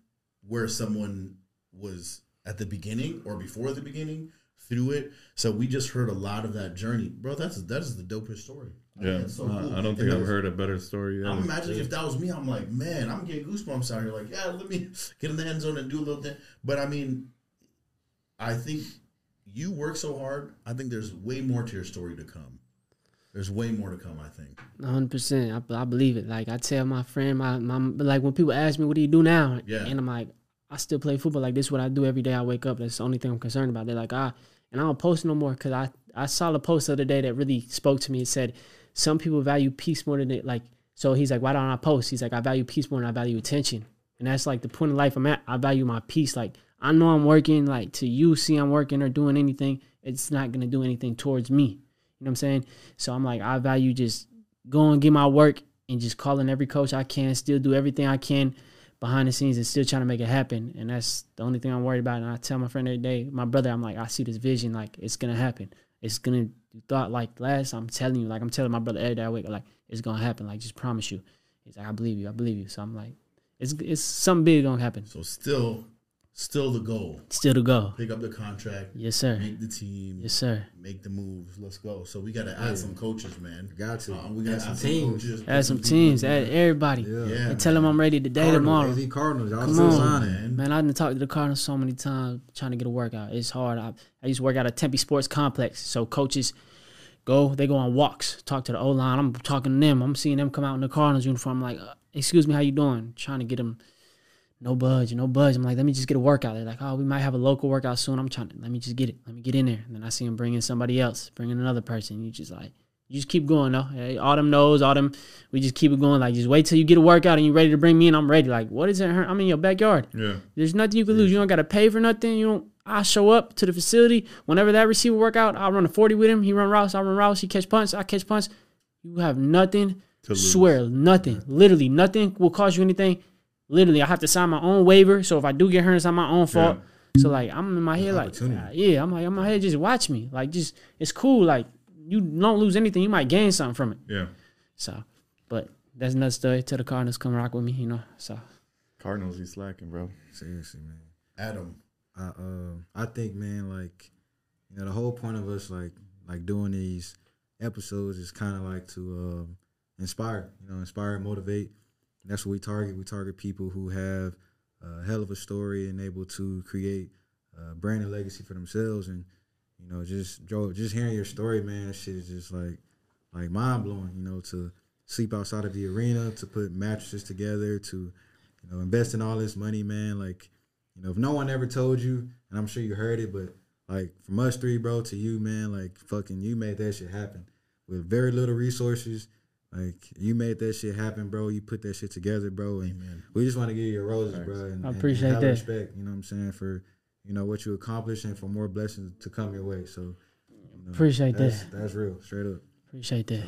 where someone was at the beginning or before the beginning through it. So we just heard a lot of that journey, bro. That's that is the dopest story. I think Yeah, so I- cool. I don't think I've was- heard a better story. Yet. I'm imagining if that was me, I'm like, man, I'm getting goosebumps out here. Like, yeah, let me get in the end zone and do a little thing. But I mean, I think you work so hard. I think there's way more to your story to come. There's way more to come. I think. hundred percent. I, I believe it. Like I tell my friend, my my like when people ask me, "What do you do now?" Yeah. and I'm like, I still play football. Like this, is what I do every day. I wake up. That's the only thing I'm concerned about. They're like, ah, and I don't post no more because I I saw the post the other day that really spoke to me. It said, some people value peace more than it like. So he's like, why don't I post? He's like, I value peace more than I value attention. And that's like the point of life I'm at. I value my peace. Like I know I'm working. Like to you, see I'm working or doing anything, it's not gonna do anything towards me. You know what I'm saying? So I'm like, I value just going get my work and just calling every coach I can, still do everything I can behind the scenes and still trying to make it happen. And that's the only thing I'm worried about. And I tell my friend every day, my brother, I'm like, I see this vision, like it's gonna happen. It's gonna thought like last, I'm telling you, like I'm telling my brother every day I wake like it's gonna happen. Like just promise you. He's like, I believe you, I believe you. So I'm like, it's it's something big gonna happen. So still, still the goal. Still the goal. Pick up the contract. Yes, sir. Make the team. Yes, sir. Make the moves. Let's go. So we got to add some coaches, man. Got to. Uh, we got to some add some teams. coaches. Add some teams, add everybody. Yeah. Yeah, And tell them I'm ready today, tomorrow. Cardinals, AZ Cardinals. Y'all Come still on, man. Man, I didn't talk to the Cardinals so many times trying to get a workout. It's hard. I, I used to work out at Tempe Sports Complex. So coaches go, they go on walks, talk to the O line. I'm talking to them. I'm seeing them come out in the Cardinals uniform. I'm like, uh, excuse me, how you doing? Trying to get them no budge, no budge. I'm like, let me just get a workout. They're like, oh, we might have a local workout soon. I'm trying to, let me just get it. Let me get in there. And then I see them bringing somebody else, bringing another person. You just like, you just keep going though. Hey, Autumn knows, Autumn, we just keep it going. Like, just wait till you get a workout and you're ready to bring me in. I'm ready. Like, what is it? I'm in your backyard. Yeah. There's nothing you can lose. You don't got to pay for nothing. You don't. I show up to the facility whenever that receiver work out. I run a forty with him. He run routes. I run routes. He catch punts. I catch punts. You have nothing. To lose. Swear nothing. Literally nothing will cost you anything. Literally, I have to sign my own waiver. So if I do get hurt, it's not my own fault. So like I'm in my head like ah, yeah. I'm like in my head. Just watch me. Like just it's cool. Like you don't lose anything. You might gain something from it. Yeah. So, but that's another story. Till the Cardinals come rock with me. You know. So Cardinals, he's slacking, bro. Seriously, man. Adam. I um I think man like you know the whole point of us like like doing these episodes is kind of like to um inspire you know inspire motivate that's what we target. We target people who have a hell of a story and able to create a brand and legacy for themselves. And you know just Joe just hearing your story man shit is just like like mind blowing you know to sleep outside of the arena to put mattresses together to you know invest in all this money man. Like you know, if no one ever told you, and I'm sure you heard it, but like from us three, bro, to you, man, like fucking, you made that shit happen with very little resources. Like you made that shit happen, bro. You put that shit together, bro. And Amen. we just want to give you your roses, bro. And, I appreciate and that. Respect, you know what I'm saying for you know what you accomplished and for more blessings to come your way. So you know, Appreciate that's, that. That's real, straight up. appreciate that.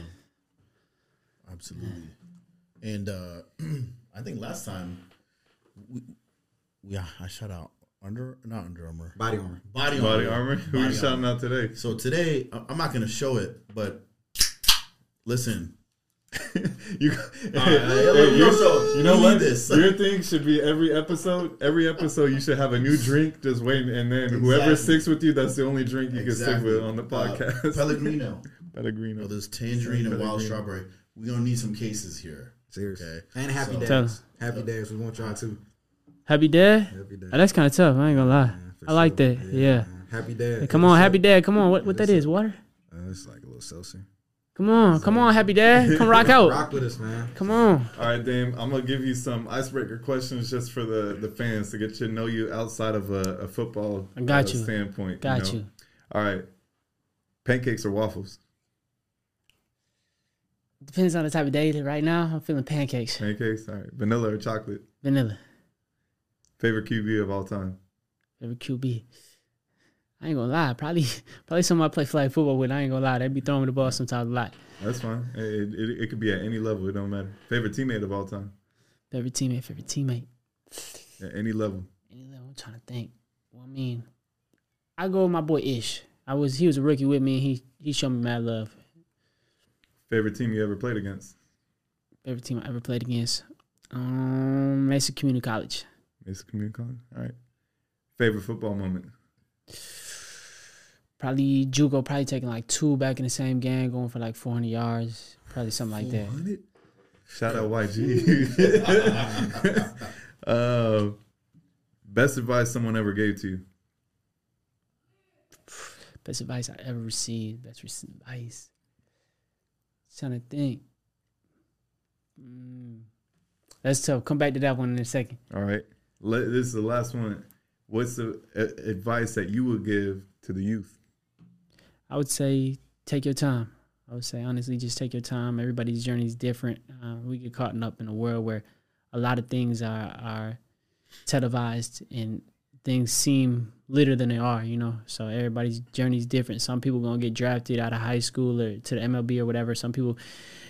Absolutely. And uh I think last time we, we I shut out under not Under Armour. Body armor. Body, Armor. Body Armor. armor. Who Body you shouting out today? So today I'm not gonna show it, but listen. you, right, hey, your- so you know we what? need this. Your thing should be every episode. Every episode, you should have a new drink. Just waiting, and then whoever sticks with you, that's the only drink you can stick with on the Uh, podcast. Pellegrino. Pellegrino. Oh, there's tangerine and wild strawberry. We're gonna need some cases here. Seriously. Okay. And happy So- Tell days. Happy days. We want y'all too. Happy dad. Happy days. Oh, that's kind of tough. I ain't gonna lie. for I like sure. that. Yeah. man. Happy dad. Hey, come on, happy dad. Come on. What what that Yes, is? Water? Uh, it's like a little seltzer. Come on, come on, happy dad. Come rock out. Rock with us, man. Come on. All right, Dame. I'm gonna give you some icebreaker questions just for the, the fans to get to know you outside of a, a football I got uh, you. standpoint. Got know? you. All right. Pancakes or waffles? Depends on the type of day. Right now, I'm feeling pancakes. Pancakes. All right. Vanilla or chocolate? Vanilla. Favorite QB of all time? Favorite QB. I ain't gonna lie. Probably probably someone I play flag football with. I ain't gonna lie. They be throwing the ball sometimes a lot. That's fine. It, it, it could be at any level. It don't matter. Favorite teammate of all time? Favorite teammate, favorite teammate. At any level. Any level, I'm trying to think. Well, I mean, I go with my boy Ish. I was he was a rookie with me. and He he showed me mad love. Favorite team you ever played against? Favorite team I ever played against. Um, Mesa Community College. Mesa Community College. All right. Favorite football moment? Probably Juco probably taking like two back in the same game, going for like 400 yards. Probably something like that. Shout out YG. uh, best advice someone ever gave to you? Best advice I ever received. Best rec- advice. Trying to think. Mm. That's tough. Come back to that one in a second. All right. Let, this is the last one. What's the uh, advice that you would give to the youth? I would say take your time. I would say honestly, just take your time. Everybody's journey is different. Uh, we get caught up in a world where a lot of things are are televised and things seem litter than they are. You know, so everybody's journey is different. Some people gonna get drafted out of high school or to the MLB or whatever. Some people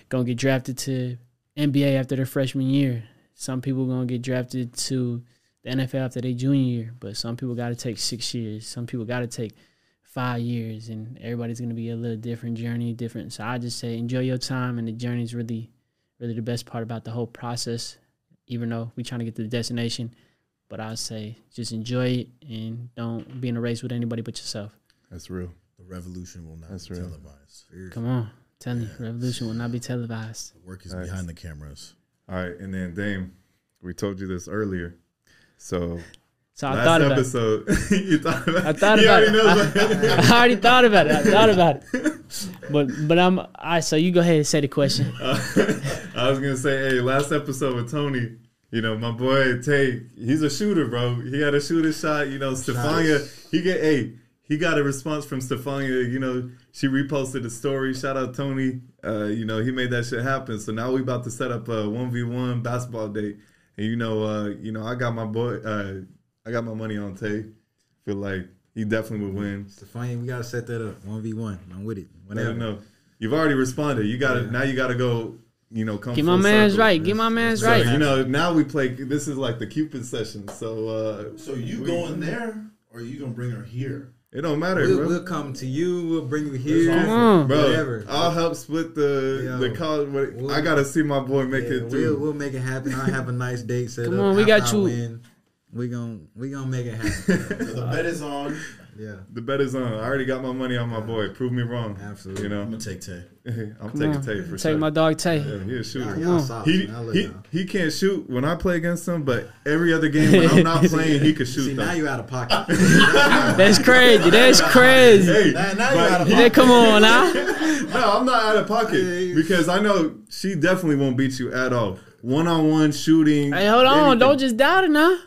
gonna get drafted to NBA after their freshman year. Some people gonna get drafted to the NFL after their junior year. But some people got to take six years. Some people got to take five years and everybody's going to be a little different journey different so i just say enjoy your time and the journey is really really the best part about the whole process even though we're trying to get to the destination but i say just enjoy it and don't be in a race with anybody but yourself That's real. The revolution will not That's be real. televised. come on tell me revolution will not be televised The work is Nice. behind the cameras. All right. And then, Dame, we told you this earlier. So, so i last thought about it episode, you thought about I thought he about already it. I, I already thought about it. I thought about it. But but I'm all right. So you go ahead and say the question. I was gonna say, hey, last episode with Tony, you know, my boy Tay, he's a shooter, bro. He had a shooter shot. You know, Stefania, he get hey, he got a response from Stefania. You know, she reposted the story. Shout out Tony. Uh, you know, he made that shit happen. So now we about to set up a one v one basketball date. And you know, uh, you know, I got my boy, uh, I got my money on Tay. Feel like he definitely would win. Stefania, we gotta set that up. One v one. I'm with it. I Whenever. don't. You've already responded. You got to Yeah. now. You got to go. You know, come. Get my man's circle. right. Get my man's So right. you know, now we play. This is like the Cupid session. So uh, So you we- going there, or you gonna bring her here? It don't matter, We'll, bro. we'll come to you. We'll bring you here. Come on. bro, Whatever. I'll help split the Yo. the college. We'll- I gotta see my boy make Yeah, it we'll, we'll make it happen. I'll have a nice date set Come up. on, we got I you. Win, we gon' we gonna make it happen. The bet is on. yeah, the bet is on. I already got my money on my boy. Prove me wrong. Absolutely. You know, I'm gonna take Tay. I'm Come taking on. tape for Take sure. Take my dog Tay. yeah, he a shooter. Y'all, y'all solid, He, man. I love he y'all. he can't shoot when I play against him, but every other game when I'm not playing, he can shoot. See, though. now you out of pocket. That's crazy. That's crazy. Hey, now, now you but out of pocket. come on now. No, I'm not out of pocket because I know she definitely won't beat you at all. One on one shooting. Hey, hold on. anything. Don't just doubt it now.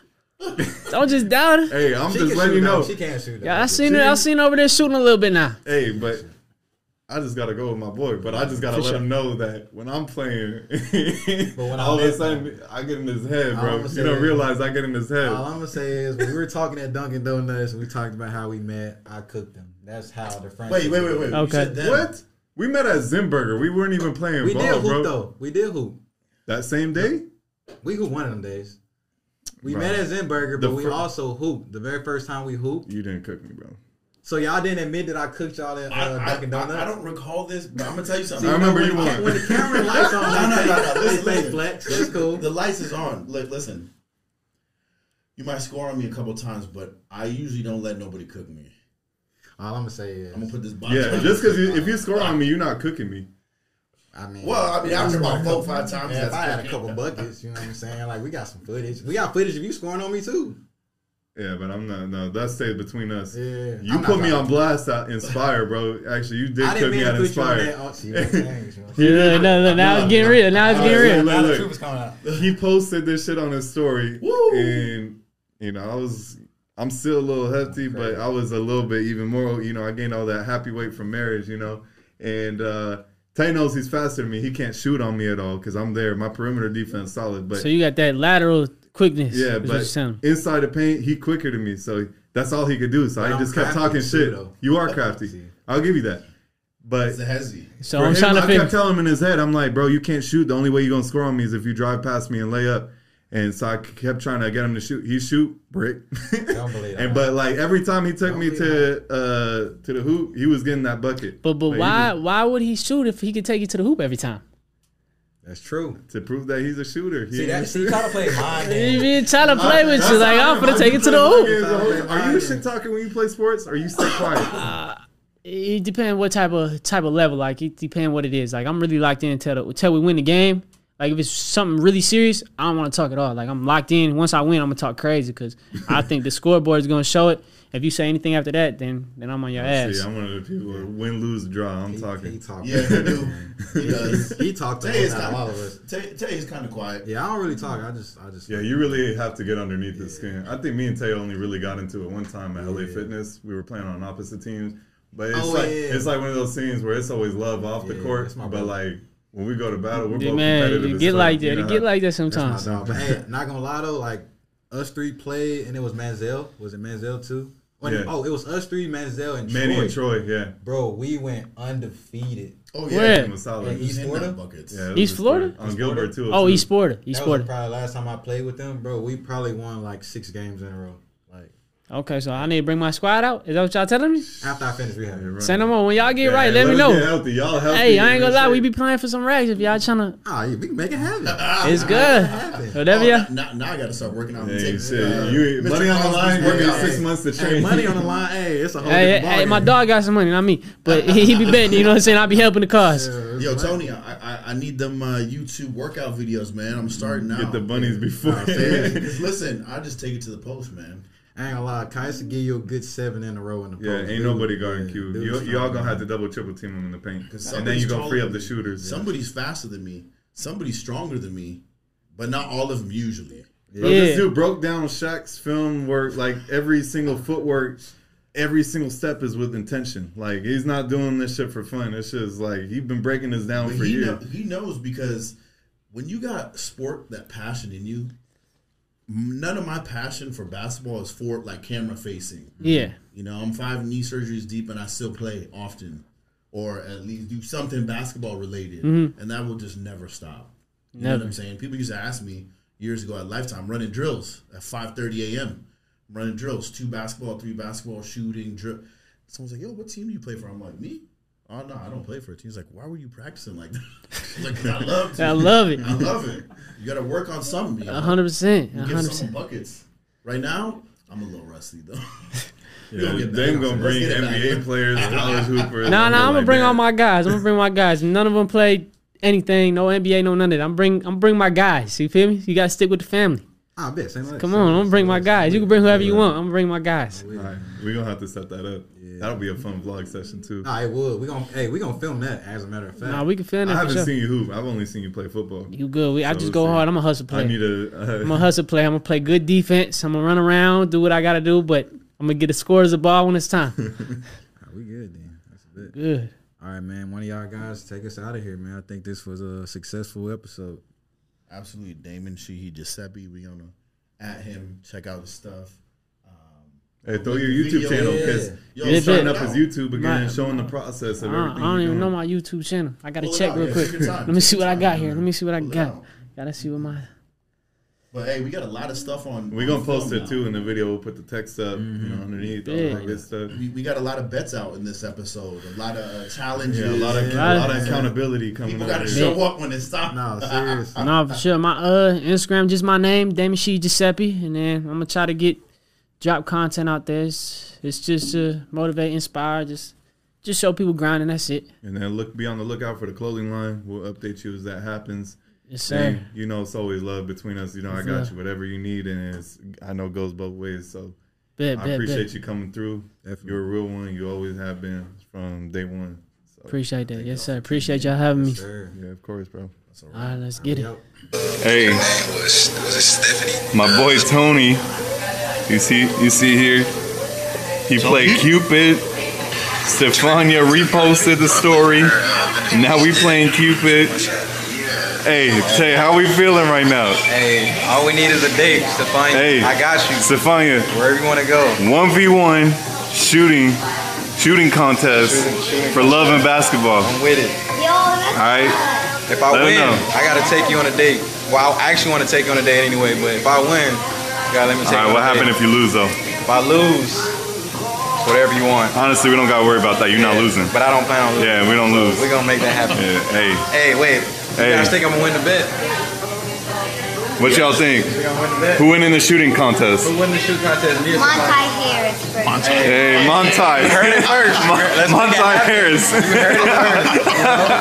Don't just doubt it. Hey, I'm She just letting shoot, you though. know. She can't shoot. though. Yeah, I seen her. I seen her over there shooting a little bit now. Hey, but I just gotta go with my boy. But I just gotta For let sure. him know that when I'm playing, when all I'm of a in- sudden I get in his head, bro. I'ma You don't is- realize I get in his head. All I'm gonna say is we were talking at Dunkin' Donuts and we talked about how we met, I cooked them. That's how the friendship. Wait, wait, wait, wait. Okay. What? We met at Zinburger. We weren't even playing We ball, did hoop bro. though. We did hoop. That same day. We hooped one of them days. We Bro. met at Zinburger, The but we fir- also hooped. The very first time we hooped. You didn't cook me, bro. So y'all didn't admit that I cooked y'all at I, uh, I, Dunkin' Donuts. I, I don't recall this, but I'm gonna tell you something. I remember when, you won. When the camera lights on, No, no, no, no. they Listen, say listen. flex. That's cool. The lights is on. Look, listen. You might score on me a couple times, but I usually don't let nobody cook me. All I'm gonna say is, I'm gonna put this box. Yeah, on. just because if you score on me, you're not cooking me. I mean, Well, I mean, after about four, five times, yeah, if I had a couple buckets, you know what I'm saying? Like we got some footage. We got footage of you scoring on me too. Yeah, but I'm not. No, that stays between us. Yeah, You I'm put me on blast at Inspire, bro. Actually, you did I me mean at to you on Inspire. that. Oh, see, what I'm saying, you know. Yeah, no, no, now it's getting real. Now it's getting Look, real. look, Now the look. truth is coming out. He posted this shit on his story, Woo. and you know, I was, I'm still a little hefty, but I was a little bit even more. You know, I gained all that happy weight from marriage. You know, and uh Tay knows he's faster than me. He can't shoot on me at all because I'm there. My perimeter defense solid, but So you got that lateral quickness. yeah, is what but inside the paint, he quicker than me. So that's all he could do. So But I I'm just kept talking too, shit. though. You are crafty. I'll give you that. But It's a hezzy. So for I'm him, trying to I figure. kept telling him in his head, I'm like, bro, you can't shoot. The only way you're gonna score on me is if you drive past me and lay up. And so I kept trying to get him to shoot. He shoot brick, Don't believe and but like every time he took Don't me believe to uh to the hoop, he was getting that bucket. But but Like, why was- why would he shoot if he could take you to the hoop every time? That's true. to prove that he's a shooter? He See ain't that? a See, shooter. to play mind He game. been trying to play with you like I'm gonna take it to the hoop. games the whole- Are you shit talking when you play sports? Or you stay quiet? It depends what type of type of level. Like it depends what it is. Like I'm really locked in until the, until we win the game. Like if it's something really serious, I don't want to talk at all. Like I'm locked in. Once I win, I'm gonna talk crazy because I think the scoreboard is gonna show it. If you say anything after that, then then I'm on your ass. See, I'm one of the people who win, lose, draw. I'm He talking. talk. Yeah, he do. He does. He talked to Tay is kind all of us. Tay, Tay is kind of quiet. Yeah, I don't really talk. I just, I just. Yeah, you really have to get underneath the skin. I think me and Tay only really got into it one time at LA Fitness. We were playing on opposite teams, but oh, it's Oh, like yeah. it's like one of those scenes where it's always love off the court, my but like when we go to battle, we're both man, competitive. you get like that. you It know get like that sometimes. dog. But hey, not gonna lie though, like us three played, and it was Manziel. Was it Manziel too? Oh, when- Yeah. Oh, it was us three, Manziel and Manny Troy. and Troy, yeah. Bro, we went undefeated. Oh yeah, It was solid. Yeah, East Florida? them buckets. Yeah, East was Florida? on Gilbert too. Oh. East Florida. East that Porter. was probably last time I played with them, bro. We probably won like six games in a row. Like Okay, so I need to bring my squad out. Is that what y'all telling me? after I finish we had. Yeah, right. Send them on when y'all get Yeah, right. Let us me know. healthy. Y'all healthy. Hey, I ain't gonna good lie. We be playing for some rags if y'all trying to. Ah, you we can make it happen. It's good. Whatever Oh, y'all. now, now I got to start working out. Hey, Take, shit, uh, you Mr. money on the line. You workout. get six months to Hey, train. money on the line. Hey, it's a whole Hey, hey, hey, my dog got some money, not me. But he, he be betting, you know what I'm saying? I be helping the cause. Yo, Tony, I, I I need them uh, YouTube workout videos, man. I'm starting now. Get the bunnies before. Nah, seriously. 'Cause listen, I just take it to the post, man. I ain't gonna lie, Qays will give you a good seven in a row in the post. Yeah, ain't Dude, nobody guarding yeah, Q. You, y'all gonna have to double, triple team him in the paint, and then somebody's you gonna free up the shooters. Somebody's faster than me. Somebody's stronger than me, but not all of them usually. Bro, this dude broke down Shaq's film work, like every single footwork, every single step is with intention. Like he's not doing this shit for fun. It's just like he's been breaking this down But for he years. know, he knows because when you got sport that passion in you, none of my passion for basketball is for like camera facing. Yeah. You know, I'm five knee surgeries deep and I still play often, or at least do something basketball related, mm-hmm. and that will just never stop. You know what Never. I'm saying? People used to ask me years ago at Lifetime running drills at 5:30 a.m. running drills, two basketball, three basketball, shooting drill. Someone's like, "Yo, what team do you play for?" I'm like, "Me." Oh no, I don't play for a team. He's like, "Why were you practicing like that?" I was like, 'Cause I love to. I love it. I love it. You got to work on something. You? A hundred percent. A hundred percent. buckets. Right now, I'm a little rusty though. We Yeah, gonna they back. gonna bring get it back. NBA players, college hoopers. Nah, nah, I'm gonna like bring that. all my guys. I'm gonna bring my guys. None of them play anything. No NBA, no none of that. I'm bring. I'm bring my guys. You feel me? You gotta stick with the family. Ah, I bet. Same like, Come on, I'm gonna bring my guys. You can bring whoever you want. I'm gonna bring my guys. All right, we gonna have to set that up. Yeah. That'll be a fun vlog session too. Nah, it would. We gonna hey, we gonna film that. As a matter of fact. Nah, we can feel I that for haven't sure. seen you hoop. I've only seen you play football. You good? We, I just go see. hard. I'm a hustle player. I need a. Uh, I'm a hustle player. I'm gonna play good defense. I'm gonna run around, do what I gotta do, but I'm gonna get the scores the ball when it's time. Nah, we good then. That's a bit. Good. All right, man. One of y'all guys take us out of here, man. I think this was a successful episode. Absolutely, Damon Sheehy Guiseppi. We gonna at him. Check out his stuff. Um, hey, throw your Video, YouTube channel because yeah. you're Yo, Yeah, starting up his YouTube again, My- and showing the process of I don't, everything. I don't you're even know my YouTube channel. I gotta check out, real yeah, quick. take your time. Let me see what I got here. Let me see what I got. out. Gotta see what my. But hey, we got a lot of stuff on. We're gonna post it now. too in the video. We'll put the text up, you know, underneath all Yeah. that good stuff. We, we got a lot of bets out in this episode. A lot of uh, challenges. Yeah, a lot of Yeah. a lot of accountability coming. People out got to show up when it's time. No, serious. No, for sure. My uh Instagram just my name, Damon She Guiseppi, and then I'm gonna try to get drop content out there. It's, it's just to motivate, inspire, just just show people grinding. That's it. And then look, be on the lookout for the clothing line. We'll update you as that happens. Yes, sir. And you know, it's always love between us. You know, I got Yeah. you whatever you need, and it's I know it goes both ways. So Bet, I bet, appreciate bet. you coming through. Definitely. You're a real one. You always have been from day one. So Appreciate that. Yes, sir. Appreciate y'all having me. Sure. yeah, of course, bro. All right, let's get it. Yep. Hey, was was it Stephanie? my boy Tony. You see, you see here. He played Cupid. Stefania reposted the story. Now we playing Cupid. Hey, Tay, how we feeling right now? Hey, all we need is a date, Stefania. Hey, I got you. Stefania, Wherever you want to go. one v one shooting, shooting contest for love and basketball. I'm with it. All right, If I Let win, know. I gotta take you on a date. Well, I actually want to take you on a date anyway, but if I win, you gotta let me take All right, you on what a happened if you lose though? If I lose, whatever you want. Honestly, we don't gotta worry about that. You're not losing. But I don't plan on losing. Yeah, we don't So lose. We're gonna make that happen. Yeah, hey, Hey, wait. You Hey. guys think I'm gonna win the bet? what y'all think? Think I'm gonna win the bet? Who win in the shooting contest? Who win the shoot contest? Me Montae? Harris first. Hey, Montae. Heard it first. Let's make it Montae. Harris. You heard it first. you know?